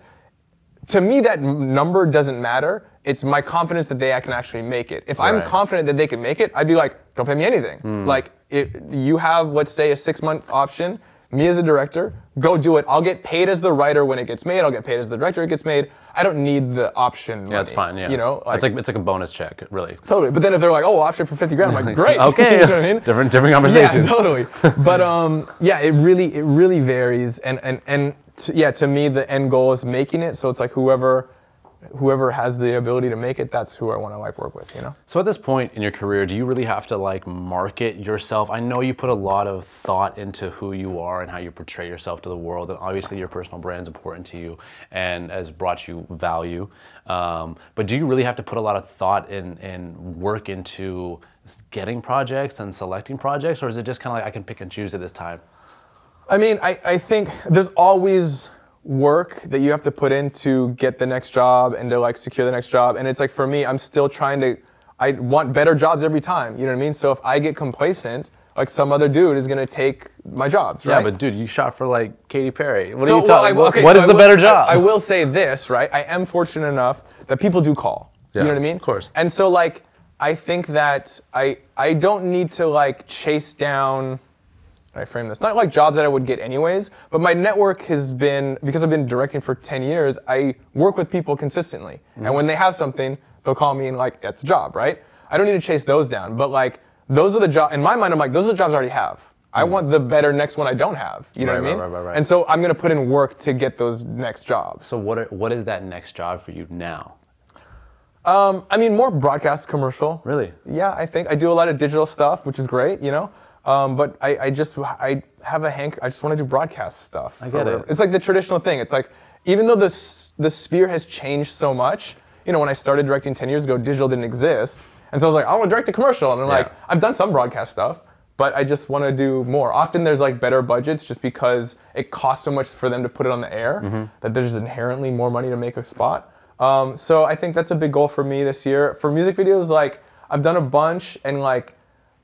to me that number doesn't matter. It's my confidence that they can actually make it. If I'm confident that they can make it, I'd be like, don't pay me anything. Hmm. Like if you have, let's say, a six month option. Me as a director, go do it. I'll get paid as the writer when it gets made. I'll get paid as the director it gets made. I don't need the option. Yeah, it's fine. Yeah, You know, it's like it's like a bonus check, really. Totally. But then if they're like, oh, option for 50 grand, I'm like, great. [laughs] Okay, [laughs] you know what I mean? different different conversation. Yeah, totally. [laughs] but um, yeah, it really it really varies, and and and t- yeah, to me the end goal is making it. So it's like whoever whoever has the ability to make it, that's who I want to like work with. You know. So at this point in your career, do you really have to like market yourself? I know you put a lot of thought into who you are and how you portray yourself to the world, and obviously your personal brand is important to you and has brought you value. Um, but do you really have to put a lot of thought and and work into getting projects and selecting projects, or is it just kind of like I can pick and choose at this time? I mean, I, I think there's always work that you have to put in to get the next job and to like secure the next job. And it's like for me, I'm still trying to, I want better jobs every time. You know what I mean? So if I get complacent, like some other dude is gonna take my jobs, right? Yeah, but dude, you shot for like Katy Perry. What So, are you well, talking? I- okay, what so is I the will- better job? I, will say this, right? I am fortunate enough that people do call. Yeah, you know what I mean? of course. And so like I think that I I don't need to like chase down I frame this? Not like jobs that I would get anyways, but my network has been because I've been directing for 10 years, I work with people consistently. Mm-hmm. And when they have something, they'll call me and like, that's a job, right? I don't need to chase those down. But like those are the jobs in my mind, I'm like, those are the jobs I already have. I want the better next one I don't have. You know. Right, what I mean? right, right, right, right. And so I'm gonna put in work to get those next jobs. so what are, what is that next job for you now? Um, I mean, more broadcast commercial. Really? Yeah, I think I do a lot of digital stuff, which is great, you know. Um, but I, I just I have a hank. I just want to do broadcast stuff. I get it. It's like the traditional thing. It's like even though the the sphere has changed so much. You know, when I started directing 10 years ago, digital didn't exist, and so I was like, I want to direct a commercial, and I'm like, I've done some broadcast stuff, but I just want to do more. Often there's like better budgets just because it costs so much for them to put it on the air Mm-hmm. that there's inherently more money to make a spot. Um, so I think that's a big goal for me this year. For music videos, like I've done a bunch and like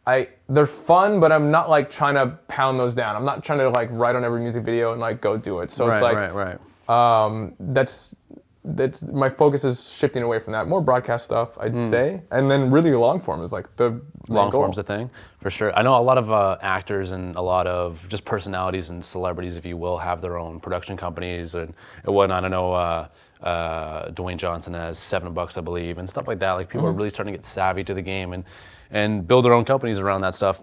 I they're fun, but I'm not like trying to pound those down. I'm not trying to like write on every music video and like go do it. So it's like right, right. um, that's that's my focus is shifting away from that. More broadcast stuff, I'd say, and then really long form is like the long goal. form's a thing for sure i know a lot of uh, actors and a lot of just personalities and celebrities if you will have their own production companies and, and whatnot i don't know uh, uh, dwayne johnson has seven bucks i believe and stuff like that like people Mm-hmm. are really starting to get savvy to the game and and build their own companies around that stuff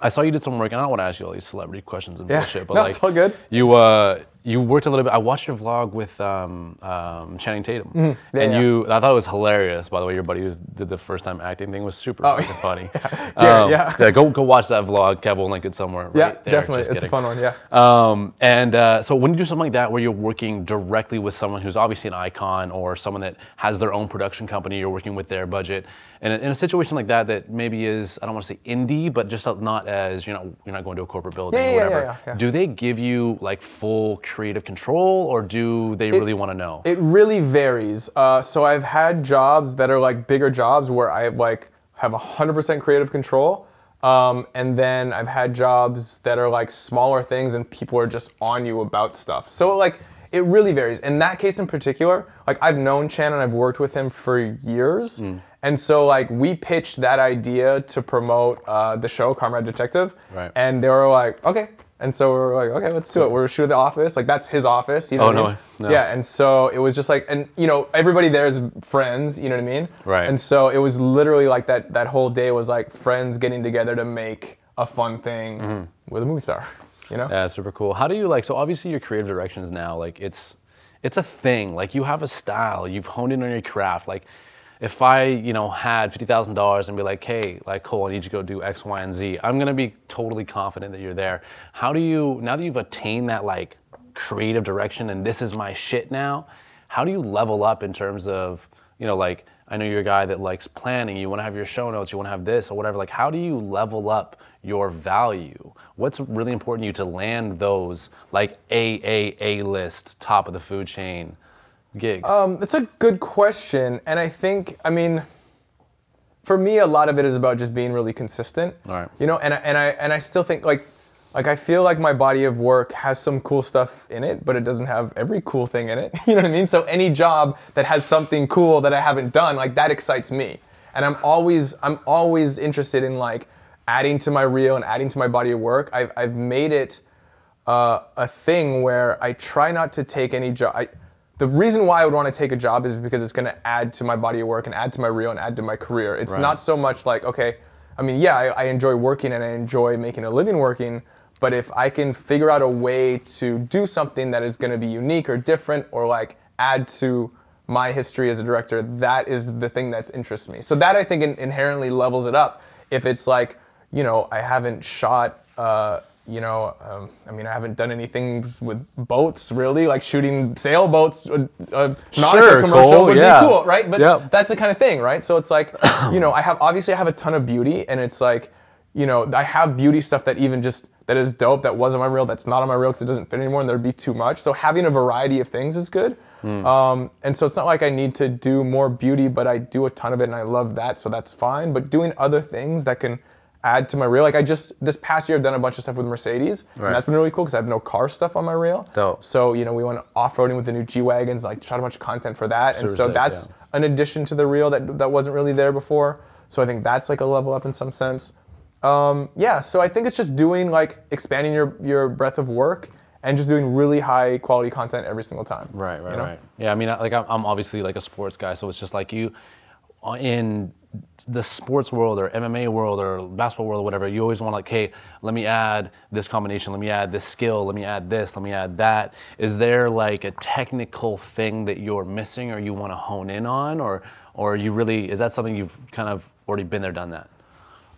I saw you did some work, and I don't want to ask you all these celebrity questions and Yeah. bullshit, but No, like, it's all good. you uh, you worked a little bit. I watched your vlog with um, um, Channing Tatum, Mm-hmm. Yeah, and yeah. you. I thought it was hilarious. By the way, your buddy who did the first time acting thing was super Oh, fucking funny. [laughs] Yeah, Um, yeah. Go go watch that vlog. Kev will link it somewhere. Yeah, right definitely, Just it's a fun one. Yeah. Um, and uh, so when you do something like that, where you're working directly with someone who's obviously an icon or someone that has their own production company, you're working with their budget, and in a situation like that, that maybe is I don't want to say indie, but just not as you're not you're not going to a corporate building Yeah, or yeah, yeah, whatever. yeah, yeah. Do they give you like full creative control, or do they really want to know? It really varies. Uh, so I've had jobs that are like bigger jobs where I like have 100% creative control. Um, and then I've had jobs that are like smaller things and people are just on you about stuff. So like it really varies. In that case in particular, like I've known Chan and I've worked with him for years. Hmm. And so like we pitched that idea to promote uh, the show Comrade Detective. Right. And they were like, okay. And so we are like, okay, let's do it. We're shooting the office. Like that's his office. You know Oh, what I no mean? way. No. Yeah. And so it was just like, and you know, everybody there is friends. You know what I mean? Right. And so it was literally like that. That whole day was like friends getting together to make a fun thing Mm-hmm. with a movie star. You know? Yeah, super cool. How do you like? So obviously your creative directions now, like it's it's a thing. Like you have a style. You've honed in on your craft. Like if I, you know, had fifty thousand dollars and be like, hey, like Cole, I need you to go do X, Y, and Z, I'm gonna be totally confident that you're there. How do you now that you've attained that like creative direction and this is my shit now? How do you level up in terms of, you know, like I know you're a guy that likes planning. You want to have your show notes. You want to have this or whatever. Like, how do you level up your value? What's really important to you to land those like A A A list, top of the food chain gigs? Um, it's a good question, and I think, I mean, for me, a lot of it is about just being really consistent. All right. You know, and I, and I and I still think like, like I feel like my body of work has some cool stuff in it, but it doesn't have every cool thing in it. [laughs] You know what I mean? So any job that has something cool that I haven't done, like that excites me, and I'm always I'm always interested in like adding to my reel and adding to my body of work. I've I've made it uh, a thing where I try not to take any job. The reason why I would want to take a job is because it's going to add to my body of work and add to my reel and add to my career. It's Right. not so much like, okay, I mean, yeah, I, I enjoy working and I enjoy making a living working, but if I can figure out a way to do something that is going to be unique or different or like add to my history as a director, that is the thing that interests me. So that I think in, inherently levels it up. If it's like, you know, I haven't shot, uh, you know, um, I mean, I haven't done anything with boats really, like shooting sailboats. A, a Nautica Sure, commercial Cole, would yeah. be cool, right? But Yep. that's the kind of thing, right? So it's like, [coughs] you know, I have obviously I have a ton of beauty, and it's like, you know, I have beauty stuff that even just that is dope that was on my reel that's not on my reel because it doesn't fit anymore, and there'd be too much. So having a variety of things is good. Um, and so it's not like I need to do more beauty, but I do a ton of it, and I love that, so that's fine. But doing other things that can add to my reel, like I just this past year I've done a bunch of stuff with Mercedes, Right. and that's been really cool because I have no car stuff on my reel. Dope. So you know, we went off-roading with the new G wagons, like shot a bunch of content for that, and so sick, that's yeah. an addition to the reel that that wasn't really there before. So I think that's like a level up in some sense. Um, yeah, so I think it's just doing like expanding your your breadth of work and just doing really high quality content every single time. Right, right, you know? right. Yeah, I mean, like I'm, obviously like a sports guy, so it's just like you, Uh, in the sports world or MMA world or basketball world or whatever, you always want like, hey, let me add this combination, let me add this skill, let me add this, let me add that. Is there like a technical thing that you're missing or you want to hone in on, or or you really is that something you've kind of already been there, done that?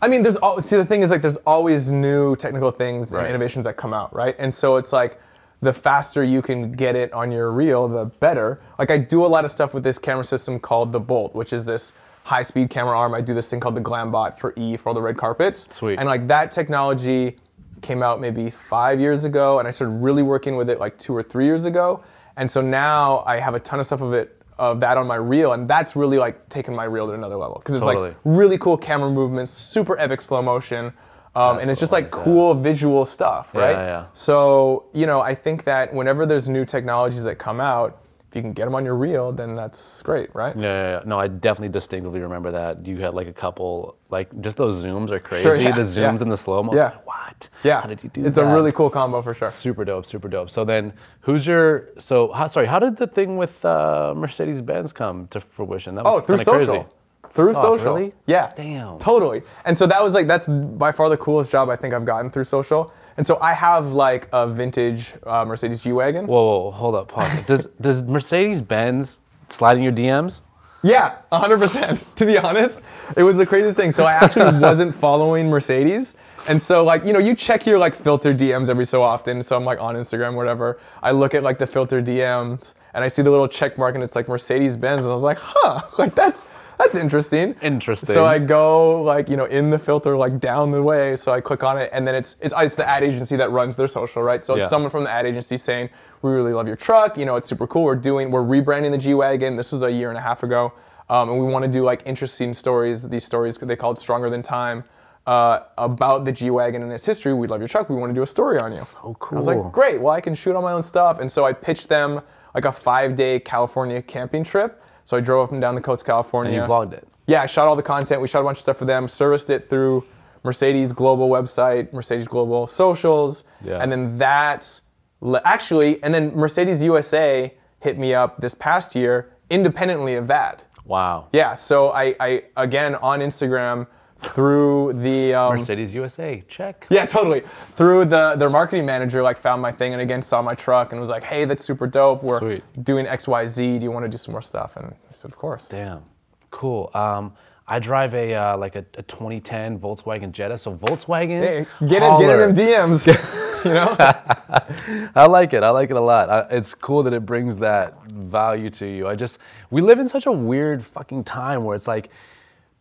I mean, there's all, see the thing is like there's always new technical things Right. and innovations that come out, right? And so it's like the faster you can get it on your reel, the better. Like I do a lot of stuff with this camera system called the Bolt, which is this high-speed camera arm. I do this thing called the Glambot for E for all the red carpets. Sweet. And like that technology came out maybe five years ago, and I started really working with it like two or three years ago. And so now I have a ton of stuff of it of that on my reel, and that's really like taking my reel to another level because it's Totally. like really cool camera movements, super epic slow motion, um, and it's just like it was, yeah. cool visual stuff, right? Yeah, yeah. So you know, I think that whenever there's new technologies that come out, if you can get them on your reel, then that's great, right? Yeah, yeah, yeah. No, I definitely distinctively remember that. You had like a couple, like just those zooms are crazy. Sure, the zooms and the slow mo. Yeah. What? Yeah, How did you do that? it's that? a really cool combo for sure. Super dope, super dope. So then, who's your? So how, sorry, how did the thing with uh, Mercedes Benz come to fruition? That was Oh, through social. Crazy. Through Oh, social. really? Yeah. Damn. Totally. And so that was like that's by far the coolest job I think I've gotten through social. And so I have like a vintage uh, Mercedes G wagon. Whoa, whoa, hold up, pause. does [laughs] does Mercedes Benz slide in your DMs? Yeah, 100%. [laughs] to be honest, it was the craziest thing. So I actually [laughs] wasn't following Mercedes. And so like, you know, you check your like filter DMs every so often. So I'm like on Instagram, whatever. I look at like the filter DMs and I see the little check mark and it's like Mercedes Benz. And I was like, huh, like that's [laughs] that's interesting. Interesting. So I go like, you know, in the filter like down the way. So I click on it and then it's it's it's the ad agency that runs their social, right? So it's Yeah. someone from the ad agency saying, "We really love your truck. You know, it's super cool. We're doing we're rebranding the G wagon. This was a year and a half ago, um, and we want to do like interesting stories. These stories they called Stronger Than Time." Uh, about the G wagon and its history, we love your truck. We want to do a story on you. So cool. I was like, great. Well, I can shoot all my own stuff, and so I pitched them like a five-day California camping trip. So I drove up and down the coast of California. And you vlogged it. Yeah, I shot all the content. We shot a bunch of stuff for them, serviced it through Mercedes Global website, Mercedes Global socials, Yeah. and then that le- actually, and then Mercedes USA hit me up this past year independently of that. Wow. Yeah, so I, I again on Instagram through the um, Mercedes USA, check. yeah, totally. Through the their marketing manager, like found my thing and again saw my truck and was like, "Hey, that's super dope. We're Sweet. doing X, Y, Z. Do you want to do some more stuff?" And I said, "Of course." Damn. Cool. Um, I drive a uh, like a, a 2010 Volkswagen Jetta. So Volkswagen. Hey, get it, get in them DMs. [laughs] you know. [laughs] I like it. I like it a lot. I, it's cool that it brings that value to you. I just we live in such a weird fucking time where it's like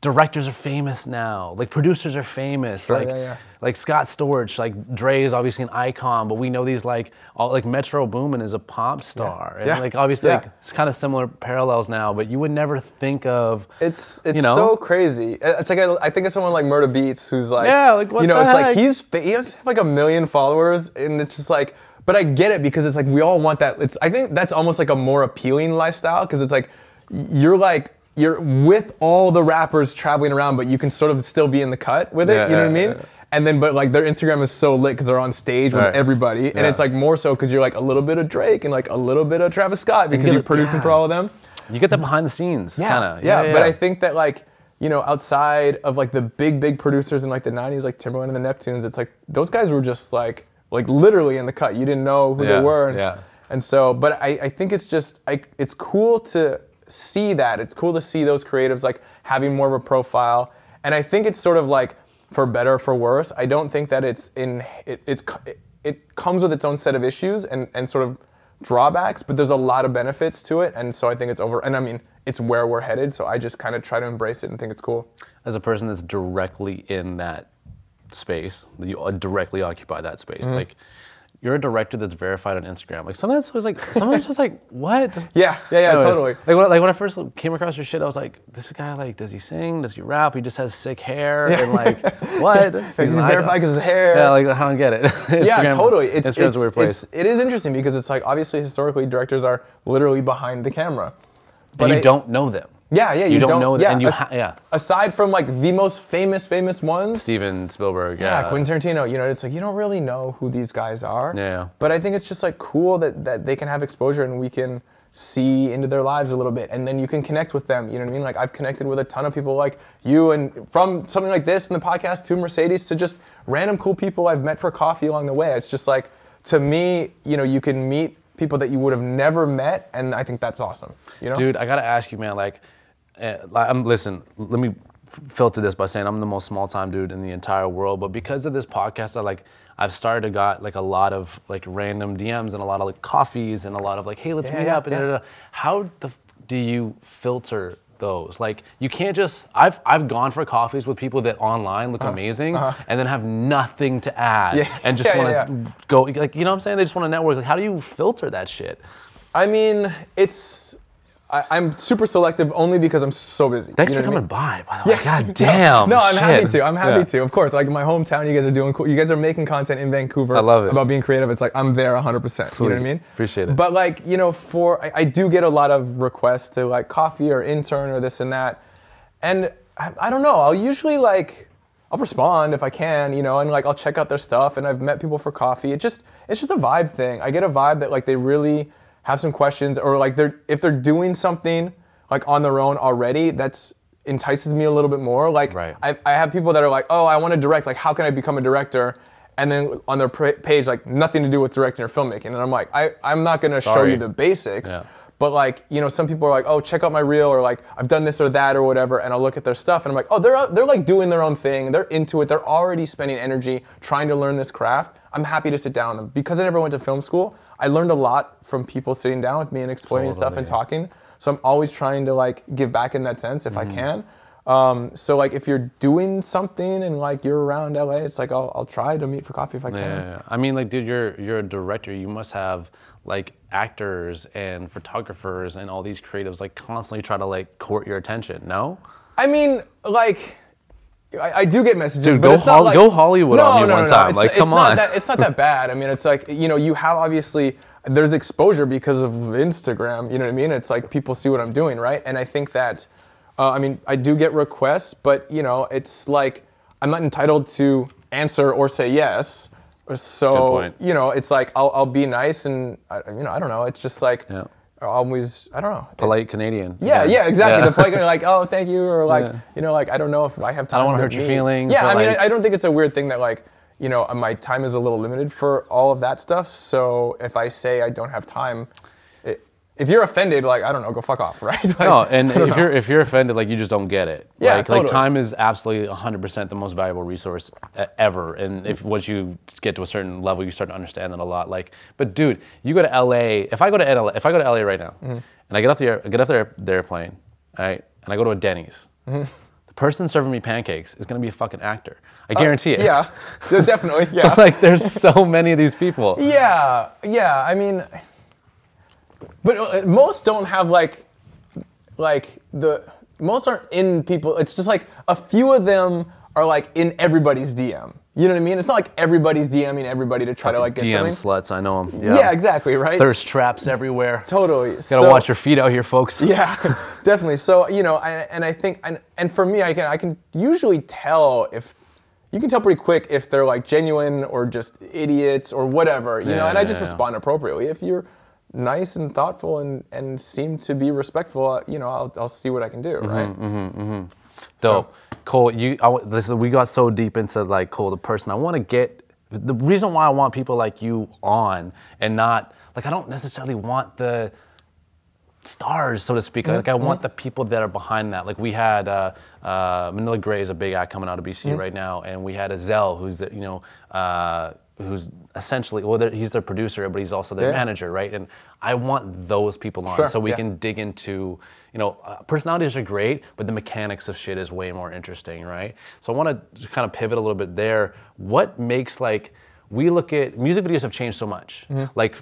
directors are famous now, like producers are famous, like yeah, yeah. like Scott Storch, like Dre is obviously an icon, but we know these like all like Metro Boomin is a pop star, and Yeah. like obviously Yeah. like, it's kind of similar parallels now, but you would never think of It's it's You know? so crazy. It's like I, I think of someone like Murda Beatz who's like Yeah, like, what you know it's like he's he has have like a million followers and it's just like but I get it because it's like we all want that. It's I think that's almost like a more appealing lifestyle because it's like you're like you're with all the rappers traveling around but you can sort of still be in the cut with it. Yeah, you know what I mean? yeah. And then, but like their Instagram is so lit because they're on stage with Right. everybody, and it's like more so because you're like a little bit of Drake and like a little bit of Travis Scott because get you're producing yeah. for all of them. you get that behind the scenes Yeah, kind of yeah, But I think that like you know, outside of like the big big producers in like the '90s, like Timbaland and the Neptunes, it's like those guys were just like like literally in the cut. You didn't know who Yeah, they were. And, yeah. And so, but I, I think it's just I, it's cool to see that. It's cool to see those creatives like having more of a profile. And I think it's sort of like for better or for worse. I don't think that it's in it, it's it, it comes with its own set of issues and and sort of drawbacks, but there's a lot of benefits to it, and so I think it's over. And I mean, it's where we're headed, so I just kind of try to embrace it and think it's cool. as a person that's directly in that space, you uh, directly occupy that space, Mm-hmm. like you're a director that's verified on Instagram. Like sometimes I was like, sometimes just like, [laughs] what? Yeah, yeah, yeah, Anyways, totally. Like when, like when I first came across your shit, I was like, this guy like, does he sing? Does he rap? He just has sick hair and like, what? [laughs] He's icon. verified because his hair. Yeah, like I don't get it. [laughs] yeah, totally. It's, Instagram's it's, a weird place. it's it is interesting because it's like obviously historically directors are literally behind the camera. but you I- don't know them. Yeah, yeah. You, You don't know that, Yeah, and you as- ha- yeah. Aside from like the most famous, famous ones. Steven Spielberg. Yeah, Yeah, Quentin Tarantino. You know, it's like you don't really know who these guys are. Yeah. But I think it's just like cool that that they can have exposure and we can see into their lives a little bit, and then you can connect with them. You know what I mean? Like I've connected with a ton of people like you, and from something like this in the podcast to Mercedes to just random cool people I've met for coffee along the way. It's just like to me, you know, you can meet people that you would have never met, and I think that's awesome. You know? Dude, I gotta ask you, man. Like, I'm listen. Let me filter this by saying I'm the most small time dude in the entire world. But because of this podcast, I like I've started to got like a lot of like random DMs and a lot of like coffees and a lot of like, hey, let's Yeah, meet yeah, up. And yeah. da, da, da. how the f- do you filter? Those like you can't just I've I've gone for coffees with people that online look amazing and then have nothing to add Uh-huh. Yeah, and just want to go like you know what I'm saying they just want to network like how do you filter that shit I mean, it's. I, I'm super selective only because I'm so busy. Thanks you for know I coming mean? by, by the way. Yeah. God [laughs] damn. No, I'm happy to. I'm happy Yeah. to. Of course, like my hometown, you guys are doing cool. You guys are making content in Vancouver. I love it. About being creative. It's like I'm there 100%. You know what I mean? Appreciate it. But like, you know, for I, I do get a lot of requests to like coffee or intern or this and that. And I, I don't know, I'll usually like I'll respond if I can, you know, and like I'll check out their stuff and I've met people for coffee. It just it's just a vibe thing. I get a vibe that like they really have some questions or like they're if they're doing something like on their own already, that's entices me a little bit more. Like Right. I, I have people that are like, oh, I want to direct. Like, how can I become a director? And then on their page, like nothing to do with directing or filmmaking. And I'm like, I, I'm not gonna show you the basics. Yeah. But like, you know, some people are like, oh, check out my reel, or like, I've done this or that or whatever, and I'll look at their stuff, and I'm like, oh, they're they're like doing their own thing, they're into it, they're already spending energy trying to learn this craft. I'm happy to sit down with them because I never went to film school. I learned a lot from people sitting down with me and explaining stuff and talking. So I'm always trying to like give back in that sense if Mm-hmm. I can. Um, so like if you're doing something and like you're around LA, it's like I'll, I'll try to meet for coffee if I can. Yeah, I mean, like, dude, you're you're a director. You must have like actors and photographers and all these creatives like constantly try to like court your attention. No? I mean, like, I, I do get messages. Dude, but go it's not Hol- like, go Hollywood on me one time. It's, Like, it's come not on. That, it's not that bad. I mean, it's like you know, you have obviously there's exposure because of Instagram. You know what I mean? It's like people see what I'm doing, right? And I think that, uh, I mean, I do get requests, but you know, it's like I'm not entitled to answer or say yes. So you know, it's like I'll, I'll be nice and I, you know, I don't know. It's just like Yeah. Always, I don't know. Polite Canadian. Yeah, again. yeah, exactly. Yeah. The polite guy, like, oh, thank you, or like, Yeah. you know, like, I don't know if I have time. I don't wanna to hurt your feelings, Yeah, I mean, like- I, I don't think it's a weird thing that like, you know, my time is a little limited for all of that stuff. So if I say I don't have time, if you're offended, like I don't know, go fuck off, [laughs] right? Like, No, and if know. you're if you're offended, like you just don't get it. Yeah, like, totally. like time is absolutely 100% the most valuable resource ever. And if once you get to a certain level, you start to understand that a lot. Like, but dude, you go to LA. If I go to LA, if I go to LA right now, Mm-hmm. and I get off the air, I get off the, air, the airplane, all right, and I go to a Denny's, Mm-hmm. the person serving me pancakes is gonna be a fucking actor. I guarantee it. Uh, yeah, yeah, [laughs] definitely, So yeah. like, there's so many of these people. Yeah, yeah. I mean, but uh, most don't have like, like the most aren't in people. It's just like a few of them are like in everybody's DM. You know what I mean? It's not like everybody's DMing everybody to try to like get DM something. sluts, I know them. Yeah. exactly, right? There's traps everywhere. totally. Gotta So- watch your feet out here, folks. Yeah, [laughs] definitely. So you know, and, and I think, and, and for me, I can I can usually tell if you can tell pretty quick if they're like genuine or just idiots or whatever, you know. Yeah, And I just yeah. respond appropriately. If you're nice and thoughtful and and seem to be respectful, uh, you know, I'll I'll see what I can do, right? Mm-hmm, right? So, Cole, you, I, is, we got so deep into like Cole the person. I want to get the reason why I want people like you on and not like I don't necessarily want the stars, so to speak. Like I want the people that are behind that. Like we had uh, uh, Manila Grey is a big act coming out of BC right now, and we had Azell, who's the, you know. Uh, who's essentially well he's their producer but he's also their Yeah. manager right and i want those people on Sure, so we yeah. can dig into you know uh, personalities are great but the mechanics of shit is way more interesting right so i want to kind of pivot a little bit there what makes like we look at music videos have changed so much Mm-hmm. like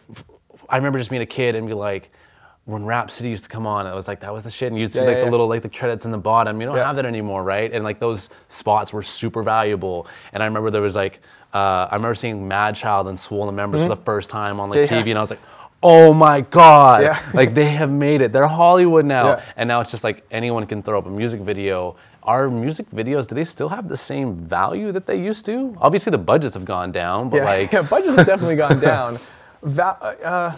i remember just being a kid and be like when RapCity used to come on, it was like that was the shit, and you'd see Yeah, like yeah, the yeah. little like the credits in the bottom. You don't have that anymore, right? And like those spots were super valuable. And I remember there was like uh, I remember seeing Madchild and Swollen Members for the first time on like Mm-hmm. Yeah. TV, and I was like, oh my god, Yeah. [laughs] like they have made it. They're Hollywood now, Yeah. and now it's just like anyone can throw up a music video. Are music videos? Do they still have the same value that they used to? Obviously, the budgets have gone down, but yeah, like [laughs] yeah, budgets have definitely gone [laughs] down. Va- uh,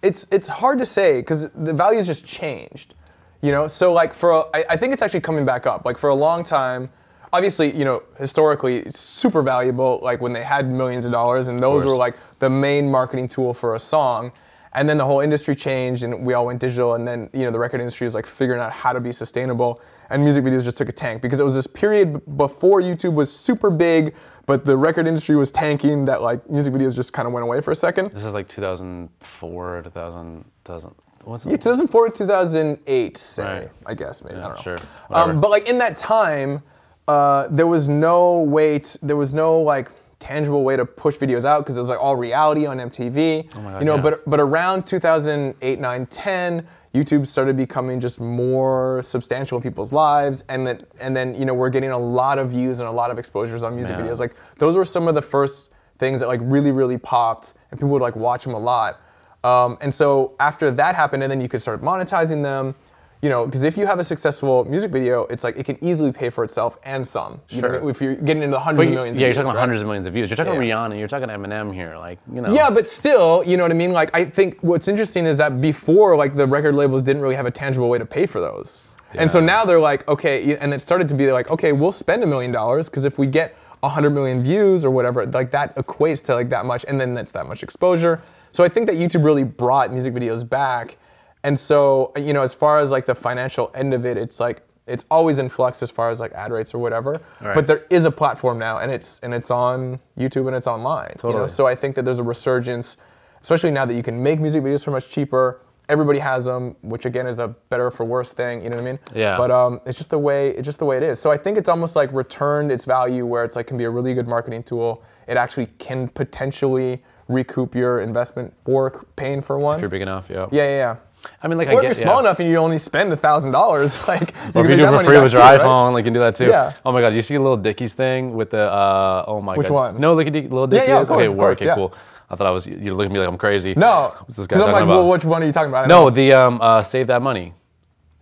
it's it's hard to say because the values just changed, you know. So like for a, I, I think it's actually coming back up. Like for a long time, obviously you know historically it's super valuable. Like when they had millions of dollars and those were like the main marketing tool for a song. And then the whole industry changed and we all went digital. And then you know the record industry was like figuring out how to be sustainable. And music videos just took a tank because it was this period before YouTube was super big, but the record industry was tanking. That like music videos just kind of went away for a second. this is like 2004, 2000, 2000. What's Yeah, 2004 to 2008, say, Right. I guess maybe. I don't know. sure. Um, but like in that time, uh, there was no way. t- there was no like tangible way to push videos out because it was like all reality on MTV. Oh God, you know, yeah. but but around 2008, 9, 10. YouTube started becoming just more substantial in people's lives, and then and then you know we're getting a lot of views and a lot of exposures on music Yeah. videos. Like those were some of the first things that like really really popped, and people would like watch them a lot. Um, and so after that happened, and then you could start monetizing them, you know, because if you have a successful music video, it's like it can easily pay for itself and some. You know Sure. If you're getting into the hundreds of millions. yeah, of you're talking about right? hundreds of millions of views. You're talking Yeah. Rihanna. You're talking Eminem here. Like you know. Yeah, but still, you know what I mean? Like, I think what's interesting is that before, like, the record labels didn't really have a tangible way to pay for those. Yeah. And so now they're like, okay, and it started to be like, okay, we'll spend a million dollars because if we get 100 million views or whatever, like, that equates to like that much, and then that's that much exposure. So I think that YouTube really brought music videos back. And so, you know, as far as like the financial end of it, it's like, it's always in flux as far as like ad rates or whatever. Right. But there is a platform now, and it's and it's on YouTube and it's online. You know? Totally. So I think that there's a resurgence, especially now that you can make music videos for much cheaper. Everybody has them, which again is a better for worse thing. You know what I mean? Yeah. But um, it's just the way it's just the way it is. So I think it's almost like returned its value, where it's like can be a really good marketing tool. It actually can potentially recoup your investment for paying for one. If you're big enough, yeah. yeah, yeah, yeah. I mean, like Or I if get, you're small yeah. enough and you only spend a thousand dollars, [laughs] like you Or can if you do it for free with your too, right? iPhone, like you can do that too. Yeah. Oh my God, you see a Lil Dicky's thing with the uh, oh my Which God. one? No, look at Little Yeah, Dicky. yeah, is? course, okay, of word. Okay, yeah. cool. I thought I was you're looking at me like I'm crazy. No, What's this guy because I'm talking like, about? well, which one are you talking about? No, know. the um, uh, Save That Money.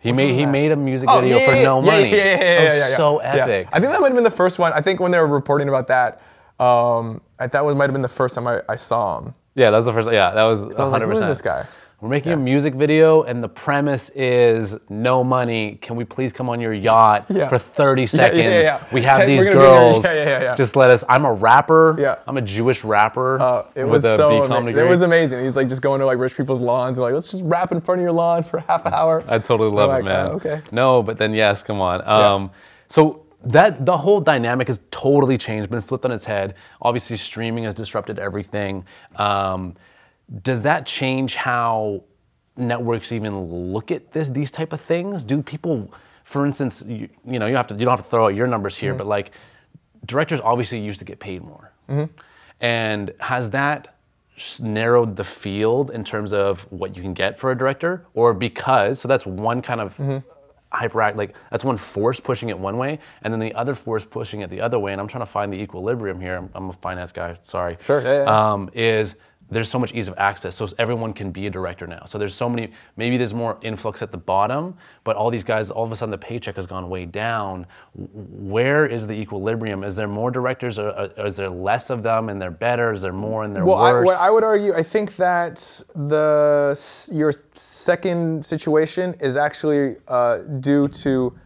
He made he that? made a music Oh, video yeah, for yeah, no yeah, money. Yeah, yeah, yeah, yeah, yeah, yeah. so Yeah. epic. I think that might have been the first one. I think when they were reporting about that, um, I, that was might have been the first time I, I saw him. Yeah, that was the first. Yeah, that was So I was like, 100. who is this guy? We're making a music video, and the premise is no money. Can we please come on your yacht Yeah. for 30 yeah, seconds? yeah. We have Ten- these we're gonna be here- girls. yeah, yeah, yeah. Just let us. I'm a rapper. Yeah. I'm a Jewish rapper Uh, it was a so BCom ama- degree. it was amazing. He's like just going to like rich people's lawns and like let's just rap in front of your lawn for half an hour. I totally love like, it, man. uh, okay. No, but then yes, come on. Um, So that the whole dynamic has totally changed, been flipped on its head. Obviously, streaming has disrupted everything. Um, does that change how networks even look at this these type of things? Do people, for instance, you, you know, you have to you don't have to throw out your numbers here, but mm-hmm. like directors obviously used to get paid more, mm-hmm. and has that narrowed the field in terms of what you can get for a director, or because so that's one kind of mm-hmm. hyperact like that's one force pushing it one way, and then the other force pushing it the other way. And I'm trying to find the equilibrium here. I'm, I'm a finance guy, sorry. Sure, yeah, yeah. Um, is there's so much ease of access, so everyone can be a director now. So there's so many. Maybe there's more influx at the bottom, but all these guys, all of a sudden, the paycheck has gone way down. Where is the equilibrium? Is there more directors, or, or is there less of them, and they're better? Is there more and they're Well, I, worse? what I would argue, I think that the your second situation is actually uh, due to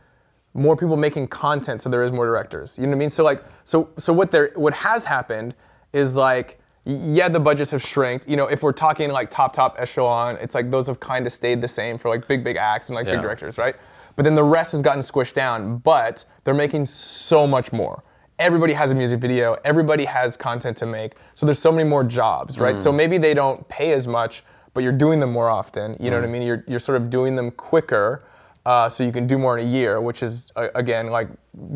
more people making content, so there is more directors. You know what I mean? So like, so so what there what has happened is like, yeah, the budgets have shrinked. You know, if we're talking like top top echelon, it's like those have kind of stayed the same for like big big acts and like Yeah. big directors, right? But then the rest has gotten squished down, but they're making so much more. Everybody has a music video, everybody has content to make. So there's so many more jobs, right? So maybe they don't pay as much, but you're doing them more often. You know what I mean? You're, you're sort of doing them quicker uh, so you can do more in a year, which is, uh, again, like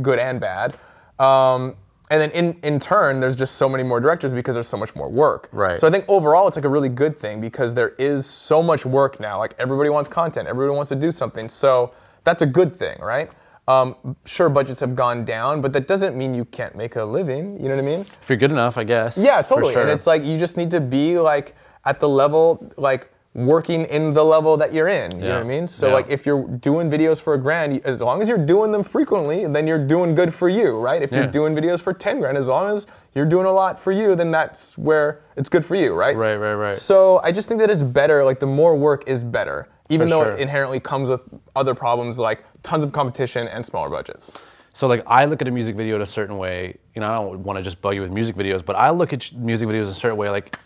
good and bad. Um, and then in, in turn, there's just so many more directors because there's so much more work. Right. So I think overall it's like a really good thing because there is so much work now. Like everybody wants content, everybody wants to do something. So that's a good thing, right? Um, sure, budgets have gone down, but that doesn't mean you can't make a living. You know what I mean? if you're good enough, I guess. Yeah, totally. sure. And it's like you just need to be like at the level, like working in the level that you're in. You know what I mean? So Yeah. like if you're doing videos for a grand, as long as you're doing them frequently, then you're doing good for you, right? If Yeah. you're doing videos for 10 grand, as long as you're doing a lot for you, then that's where it's good for you, right? Right, right, right. So I just think that it's better, like the more work is better, even For though sure. it inherently comes with other problems like tons of competition and smaller budgets. So like I look at a music video in a certain way. You know, I don't want to just bug you with music videos, but I look at music videos in a certain way. Like,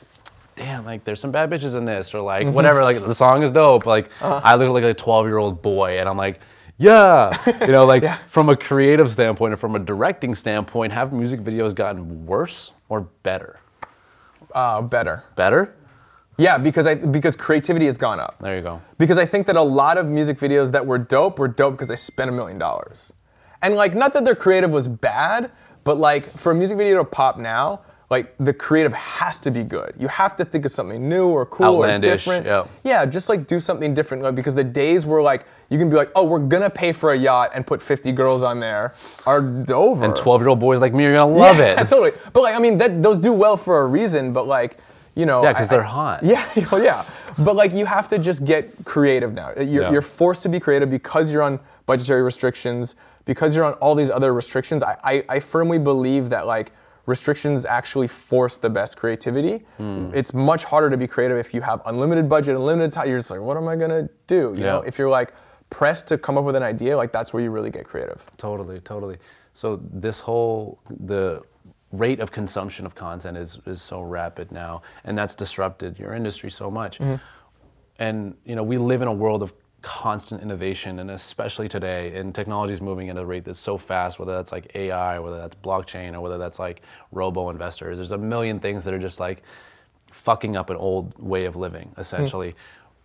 damn, like there's some bad bitches in this, or like Mm-hmm. whatever. Like the song is dope. Like Uh-huh. I look like a 12 year old boy, and I'm like, yeah, you know, like [laughs] from a creative standpoint and from a directing standpoint, have music videos gotten worse or better? Uh, better. Better. Yeah, because I because creativity has gone up. There you go. Because I think that a lot of music videos that were dope were dope because they spent a million dollars. And like, not that their creative was bad, but like for a music video to pop now, like the creative has to be good. You have to think of something new or cool Outlandish, or different. yeah. Yeah, just like do something different. Like, because the days where like you can be like, oh, we're gonna pay for a yacht and put 50 girls on there are over. And 12 year old boys like me are gonna love yeah, it. [laughs] totally. But like, I mean, that, those do well for a reason. But like, you know, Yeah, 'cause I- they're hot. [laughs] Yeah, [laughs] well, yeah. But like, you have to just get creative now. You're, Yeah. you're forced to be creative because you're on budgetary restrictions, because you're on all these other restrictions. I, I, I firmly believe that like restrictions actually force the best creativity. Hmm. It's much harder to be creative if you have unlimited budget, unlimited time. You're just like, what am I gonna do? You know, Yeah. if you're like pressed to come up with an idea, like that's where you really get creative. Totally, totally. So this whole the rate of consumption of content is is so rapid now, and that's disrupted your industry so much. And you know, we live in a world of constant innovation, and especially today, and technology is moving at a rate that's so fast. Whether that's like AI, whether that's blockchain, or whether that's like robo investors, there's a million things that are just like fucking up an old way of living, essentially.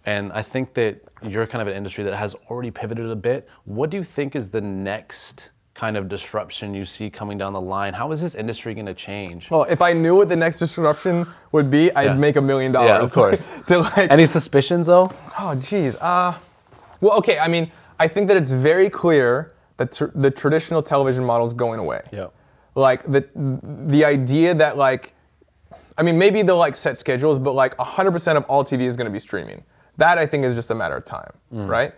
And I think that you're kind of an industry that has already pivoted a bit. What do you think is the next kind of disruption you see coming down the line? How is this industry going to change? Well, if I knew what the next disruption would be, I'd Yeah. make a million dollars. Yeah, of course. [laughs] to like, Any suspicions though? oh, geez. Uh, well, okay. I mean, I think that it's very clear that tr- the traditional television model is going away. Yeah. Like the the idea that like, I mean, maybe they'll like set schedules, but like 100% of all TV is going to be streaming. That I think is just a matter of time, right?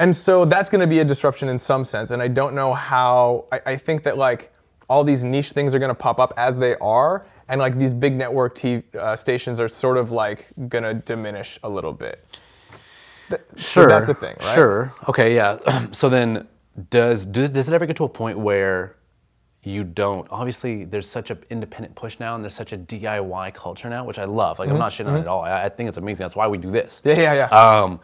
And so that's going to be a disruption in some sense. And I don't know how, I, I think that like all these niche things are going to pop up as they are. and like these big network TV uh, stations are sort of like gonna diminish a little bit. Th- Sure. So that's a thing, right? Sure. Okay. Yeah. [clears throat] so then, does, does does it ever get to a point where you don't? Obviously, there's such an independent push now, and there's such a DIY culture now, which I love. Like, I'm not shitting on it at all. I, I think it's amazing. That's why we do this. Mm-hmm. Yeah, yeah, yeah. Um,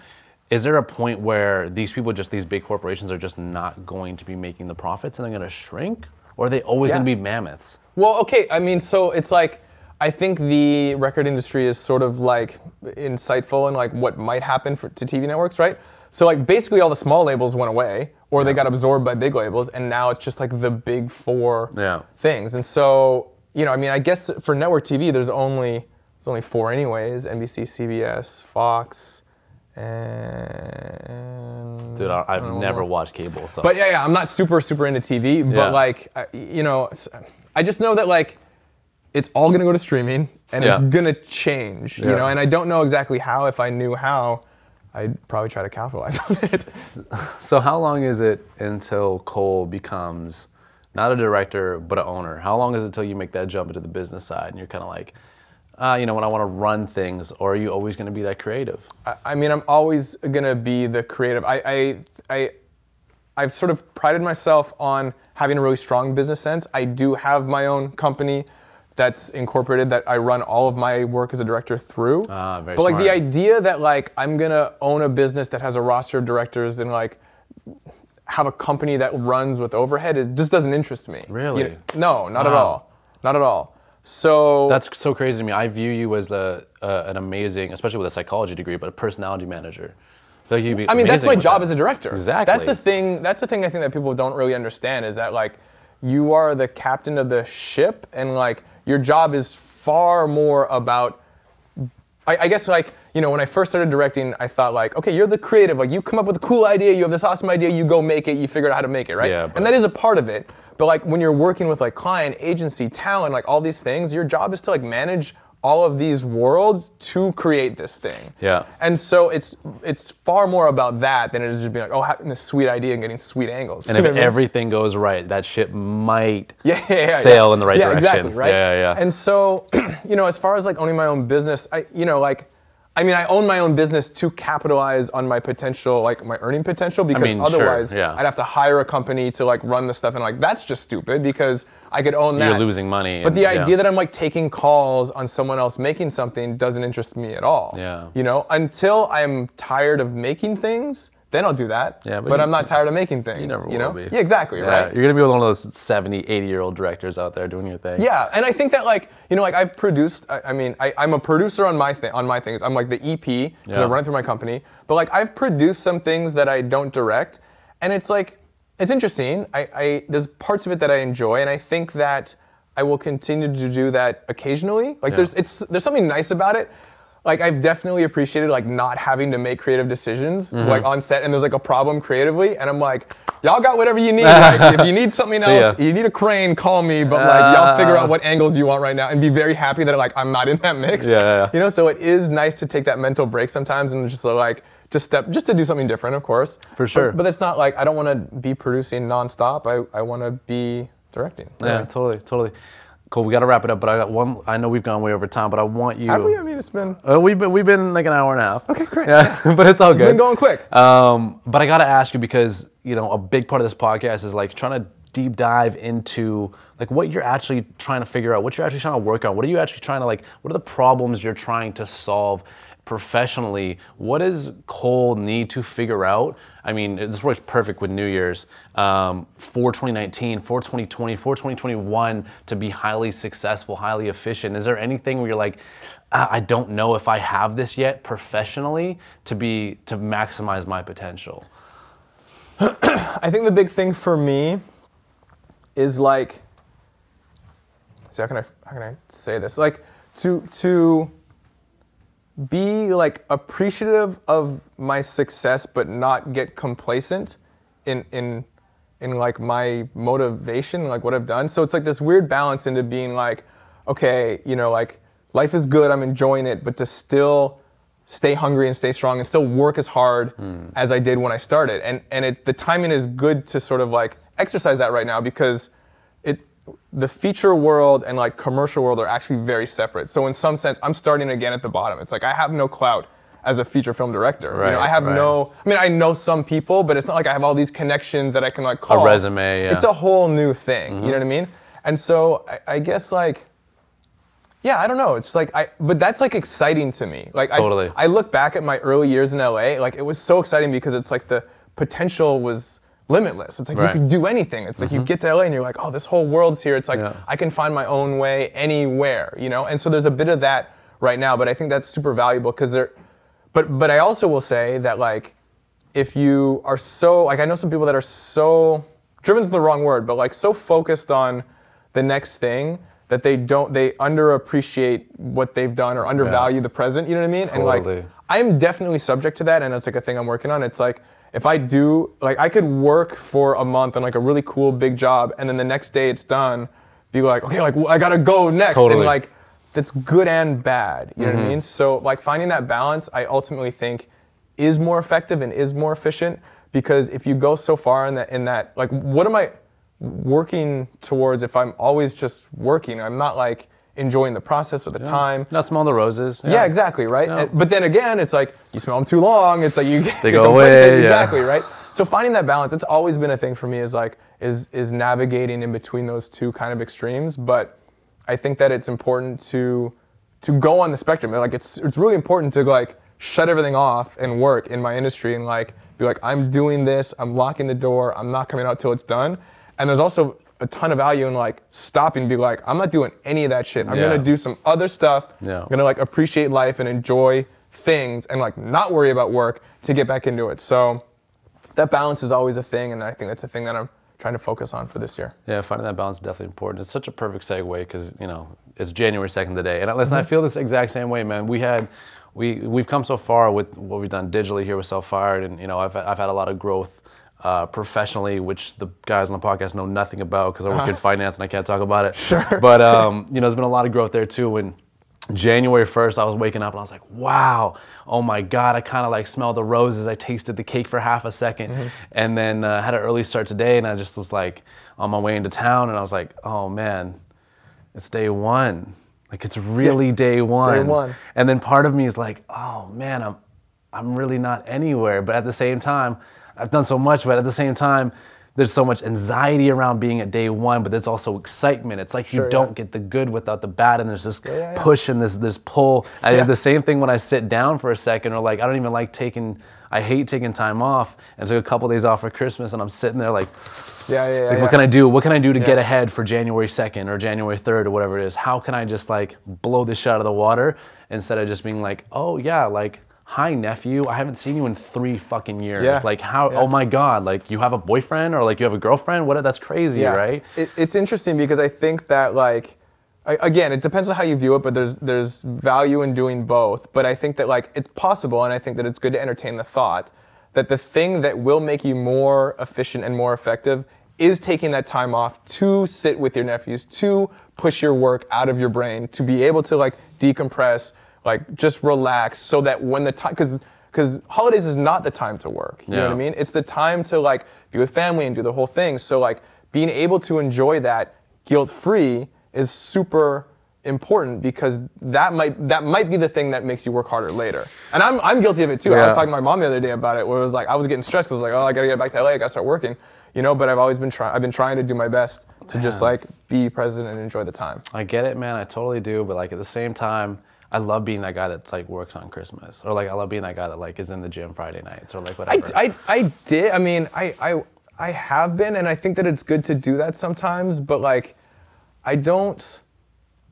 is there a point where these people, just these big corporations, are just not going to be making the profits, and they're going to shrink, or are they always going to be mammoths? Well, okay. I mean, so it's like I think the record industry is sort of like insightful in like what might happen for, to TV networks, right? So like basically all the small labels went away, or they got absorbed by big labels, and now it's just like the big four Yeah. things. And so you know, I mean, I guess for network TV, there's only there's only four anyways: NBC, CBS, Fox, and Dude, I, I've never watched cable, so. but yeah, yeah, I'm not super, super into TV, but Yeah. like, I- you know, I just know that like, it's all gonna go to streaming, and it's gonna change, you know. And I don't know exactly how. If I knew how, I'd probably try to capitalize [laughs] on it. So how long is it until Cole becomes not a director but an owner? How long is it until you make that jump into the business side and you're kind of like, uh, you know, when I want to run things, or are you always going to be that creative? I, I mean, I'm always gonna be the creative. I, I, I, I've sort of prided myself on having a really strong business sense. I do have my own company that's incorporated that I run all of my work as a director through. Ah, very but like the smart. idea that like I'm gonna own a business that has a roster of directors and like have a company that runs with overhead is just doesn't interest me. You Really? know- no, not at Wow. all. Not at all. So That's so crazy to me. I view you as the uh, an amazing, especially with a psychology degree, but a personality manager. I feel like you'd be I mean, that's my job as a director. Exactly. That's the thing. That's the thing I think that people don't really understand is that like you are the captain of the ship, and like your job is far more about. I, I guess like you know when I first started directing, I thought like, okay, you're the creative. Like you come up with a cool idea, you have this awesome idea, you go make it, you figure out how to make it, right? Yeah, and that is a part of it. But like when you're working with like client, agency, talent, like all these things, your job is to like manage all of these worlds to create this thing. Yeah. And so it's it's far more about that than it is just being like, oh, having this sweet idea and getting sweet angles. And if [laughs] I mean? everything goes right, that ship might [laughs] yeah, yeah, yeah, sail in the right yeah, direction. Exactly, right? Yeah, yeah, yeah. And so, [clears throat] you know, as far as like owning my own business, I, you know, like, I mean, I own my own business to capitalize on my potential, like my earning potential, because mean, sure, otherwise, yeah. I'd have to hire a company to like run the stuff, and like that's just stupid because I could own that. You're losing money. But and- the yeah. idea that I'm like taking calls on someone else making something doesn't interest me at all. Yeah. You know, until I'm tired of making things, then I'll do that. Yeah, but but you- I'm not tired of making things. you never will know? be. Yeah, exactly. Yeah, Right. You're gonna be one of those 70, 80 year old directors out there doing your thing. Yeah, and I think that like you know like I've produced. I, I mean, I, I'm a producer on my thing on my things. I'm like the EP because Yeah. I run it through my company. But like I've produced some things that I don't direct, and it's like it's interesting. I, I there's parts of it that I enjoy, and I think that I will continue to do that occasionally. Like Yeah. there's it's there's something nice about it. Like I've definitely appreciated like not having to make creative decisions Mm-hmm. like on set, and there's like a problem creatively, and I'm like. Y'all got whatever you need. Like, [laughs] if you need something else, ya. you need a crane, call me. But like, y'all figure out what angles you want right now, and be very happy that like I'm not in that mix. Yeah, yeah, yeah. You know, so it is nice to take that mental break sometimes and just like to step, just to do something different, of course. For sure. But, it's not like I don't want to be producing nonstop. I I want to be directing. Yeah, really. totally, totally. Cool. We got to wrap it up, but I got one. I know we've gone way over time, but I want you. Have we? I mean, it's been Uh, we've been we've been like an hour and a half. okay, great. Yeah, [laughs] but it's all It's good. It's been going quick. Um, but I got to ask you because you know a big part of this podcast is like trying to deep dive into like what you're actually trying to figure out, what you're actually trying to work on, what are you actually trying to like, what are the problems you're trying to solve professionally? What does Cole need to figure out? I mean, this works perfect with New Year's um, for 2019, for 2020, for 2021 to be highly successful, highly efficient. Is there anything where you're like, "Ah, I don't know if I have this yet professionally to be to maximize my potential. [clears throat] I think the big thing for me is like, see how can I how can I say this? Like to to be like appreciative of my success, but not get complacent in in in like my motivation, like what I've done. So it's like this weird balance into being like, okay, you know, like life is good, I'm enjoying it, but to still stay hungry and stay strong and still work as hard hmm. as I did when I started. And and it the timing is good to sort of like exercise that right now because the feature world and like commercial world are actually very separate. So in some sense, I'm starting again at the bottom. It's like I have no clout as a feature film director. you Right, know, I have right. no. I mean, I know some people, but it's not like I have all these connections that I can like call. A resume, yeah. Mm-hmm. It's a whole new thing. You know what I mean? And so I, I guess like. Yeah, I don't know. It's like I, but that's like exciting to me. Like I- Totally. I, look back at my early years in LA, like it was so exciting because it's like the potential was limitless. It's like Right. you could do anything. It's like you mm-hmm. get to LA and you're like, oh, this whole world's here. It's like Yeah. I can find my own way anywhere, you know. And so there's a bit of that right now, but I think that's super valuable because there. But but I also will say that like, if you are so like I know some people that are so driven's the wrong word, but like so focused on the next thing that they don't they underappreciate what they've done or undervalue the present. You know what I mean? And Totally. like I'm definitely subject to that, and it's like a thing I'm working on. It's like if I do like I could work for a month on like a really cool big job, and then the next day it's done, be like okay, like well, I gotta go next, Totally. and like that's good and bad. You know what I mm-hmm. mean? So like finding that balance, I ultimately think is more effective and is more efficient because if you go so far in that in that like what am I working towards if I'm always just working? I'm not like enjoying the process or the time. Not smell the roses. Yeah, exactly, right? Yeah. And- but then again, it's like you smell them too long. It's like you [laughs] get They go away, yeah. Exactly, right? So finding that balance, it's always been a thing for me. Is like is is navigating in between those two kind of extremes. But I think that it's important to to go on the spectrum. Like it's it's really important to like shut everything off and work in my industry and like be like I'm doing this. I'm locking the door. I'm not coming out till it's done. And there's also a ton of value in like stopping and be like I'm not doing any of that shit. I'm Yeah. gonna do some other stuff. Yeah. I'm gonna like appreciate life and enjoy things and like not worry about work to get back into it. So that balance is always a thing, and I think that's a thing that I'm trying to focus on for this year. Yeah, finding that balance is definitely important. It's such a perfect segue because you know it's January second today, and listen, I mm-hmm. feel this exact same way, man. We had, we we've come so far with what we've done digitally here with Self Fired, and you know I've I've had a lot of growth uh, professionally, which the guys on the podcast know nothing about because I work in finance and I can't talk about it. Sure. [laughs] But um, you know, there's been a lot of growth there too. And January 1st, I was waking up and I was like, wow, oh my God, I kind of like smelled the roses. I tasted the cake for half a 2nd And then uh, had an early start today and I just was like on my way into town and I was like, oh man, it's day one. Like it's really day one. Day one. And then part of me is like, oh man, I'm, I'm really not anywhere. But at the same time, I've done so much, but at the same time, there's so much anxiety around being at day one, but there's also excitement. It's like Sure, you don't get the good without the bad, and there's this yeah, yeah. push and this this pull. I Yeah. the same thing when I sit down for a second, or like I don't even like taking. I hate taking time off, and took a couple days off for Christmas, and I'm sitting there like, Yeah, yeah, yeah. like, yeah. what can I do? What can I do to get ahead for January 2nd or January 3rd or whatever it is? How can I just like blow this shit out of the water instead of just being like, oh yeah, like, hi nephew, I haven't seen you in three fucking years. Yeah. Like, how, oh Yeah. oh my God, like, you have a boyfriend or like you have a girlfriend? What? That's crazy, yeah. right? It, it's interesting because I think that like, I, again, it depends on how you view it, but there's there's value in doing both. But I think that like it's possible, and I think that it's good to entertain the thought that the thing that will make you more efficient and more effective is taking that time off to sit with your nephews, to push your work out of your brain, to be able to like decompress, like just relax, so that when the time, because because holidays is not the time to work. You know what I mean? It's the time to like be with family and do the whole thing. So like being able to enjoy that guilt free is super important because that might that might be the thing that makes you work harder later. And I'm I'm guilty of it too. I was talking to my mom the other day about it where it was like I was getting stressed. because I was like, oh, I gotta get back to LA. I gotta start working. You know, but I've always been trying. I've been trying to do my best to just like be present and enjoy the time. I get it, man. I totally do. But like at the same time, I love being that guy that's like works on Christmas, or like I love being that guy that like is in the gym Friday nights, or like whatever. I, I did. I mean, I, I, I have been, and I think that it's good to do that sometimes. But like, I don't,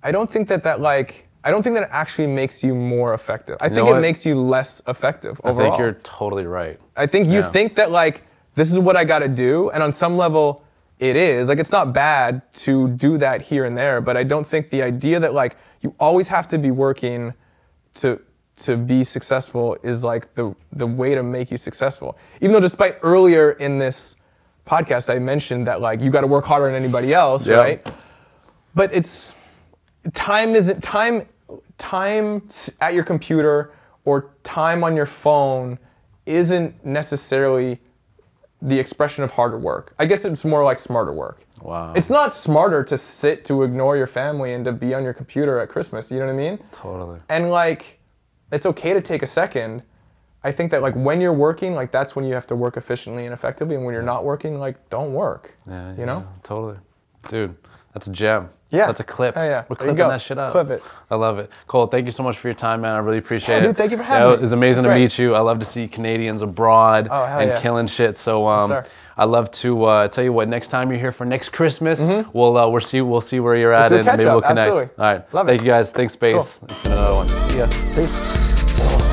I don't think that that like, I don't think that it actually makes you more effective. I think it makes you less effective overall. I think you're totally right. I think you Yeah. think that like this is what I got to do, and on some level, it is. Like it's not bad to do that here and there, but I don't think the idea that like you always have to be working to to be successful is like the the way to make you successful. Even though, despite earlier in this podcast, I mentioned that like you got to work harder than anybody else, Yeah. right? But it's time isn't time time at your computer or time on your phone isn't necessarily the expression of harder work. I guess it's more like smarter work. Wow. It's not smarter to sit to ignore your family and to be on your computer at Christmas. You know what I mean? totally. And like, it's okay to take a second. I think that like when you're working, like that's when you have to work efficiently and effectively. And when you're not working, like don't work. Yeah, You know? totally. Dude, that's a gem. Yeah. That's a clip. Oh, yeah. We're There clipping that shit up. Clip it. I love it. Cole, thank you so much for your time, man. I really appreciate Yeah, it. dude, thank you for having Yeah, me. It was amazing to meet you. I love to see Canadians abroad Oh, and yeah. killing shit. So um, sir. I love to uh, tell you what. Next time you're here for next Christmas, we'll uh, we'll see we'll see where you're at a and maybe catch-up. we'll connect. Absolutely. All right. Love thank it. you guys. Thanks, Space. It's been another one. See ya. Peace.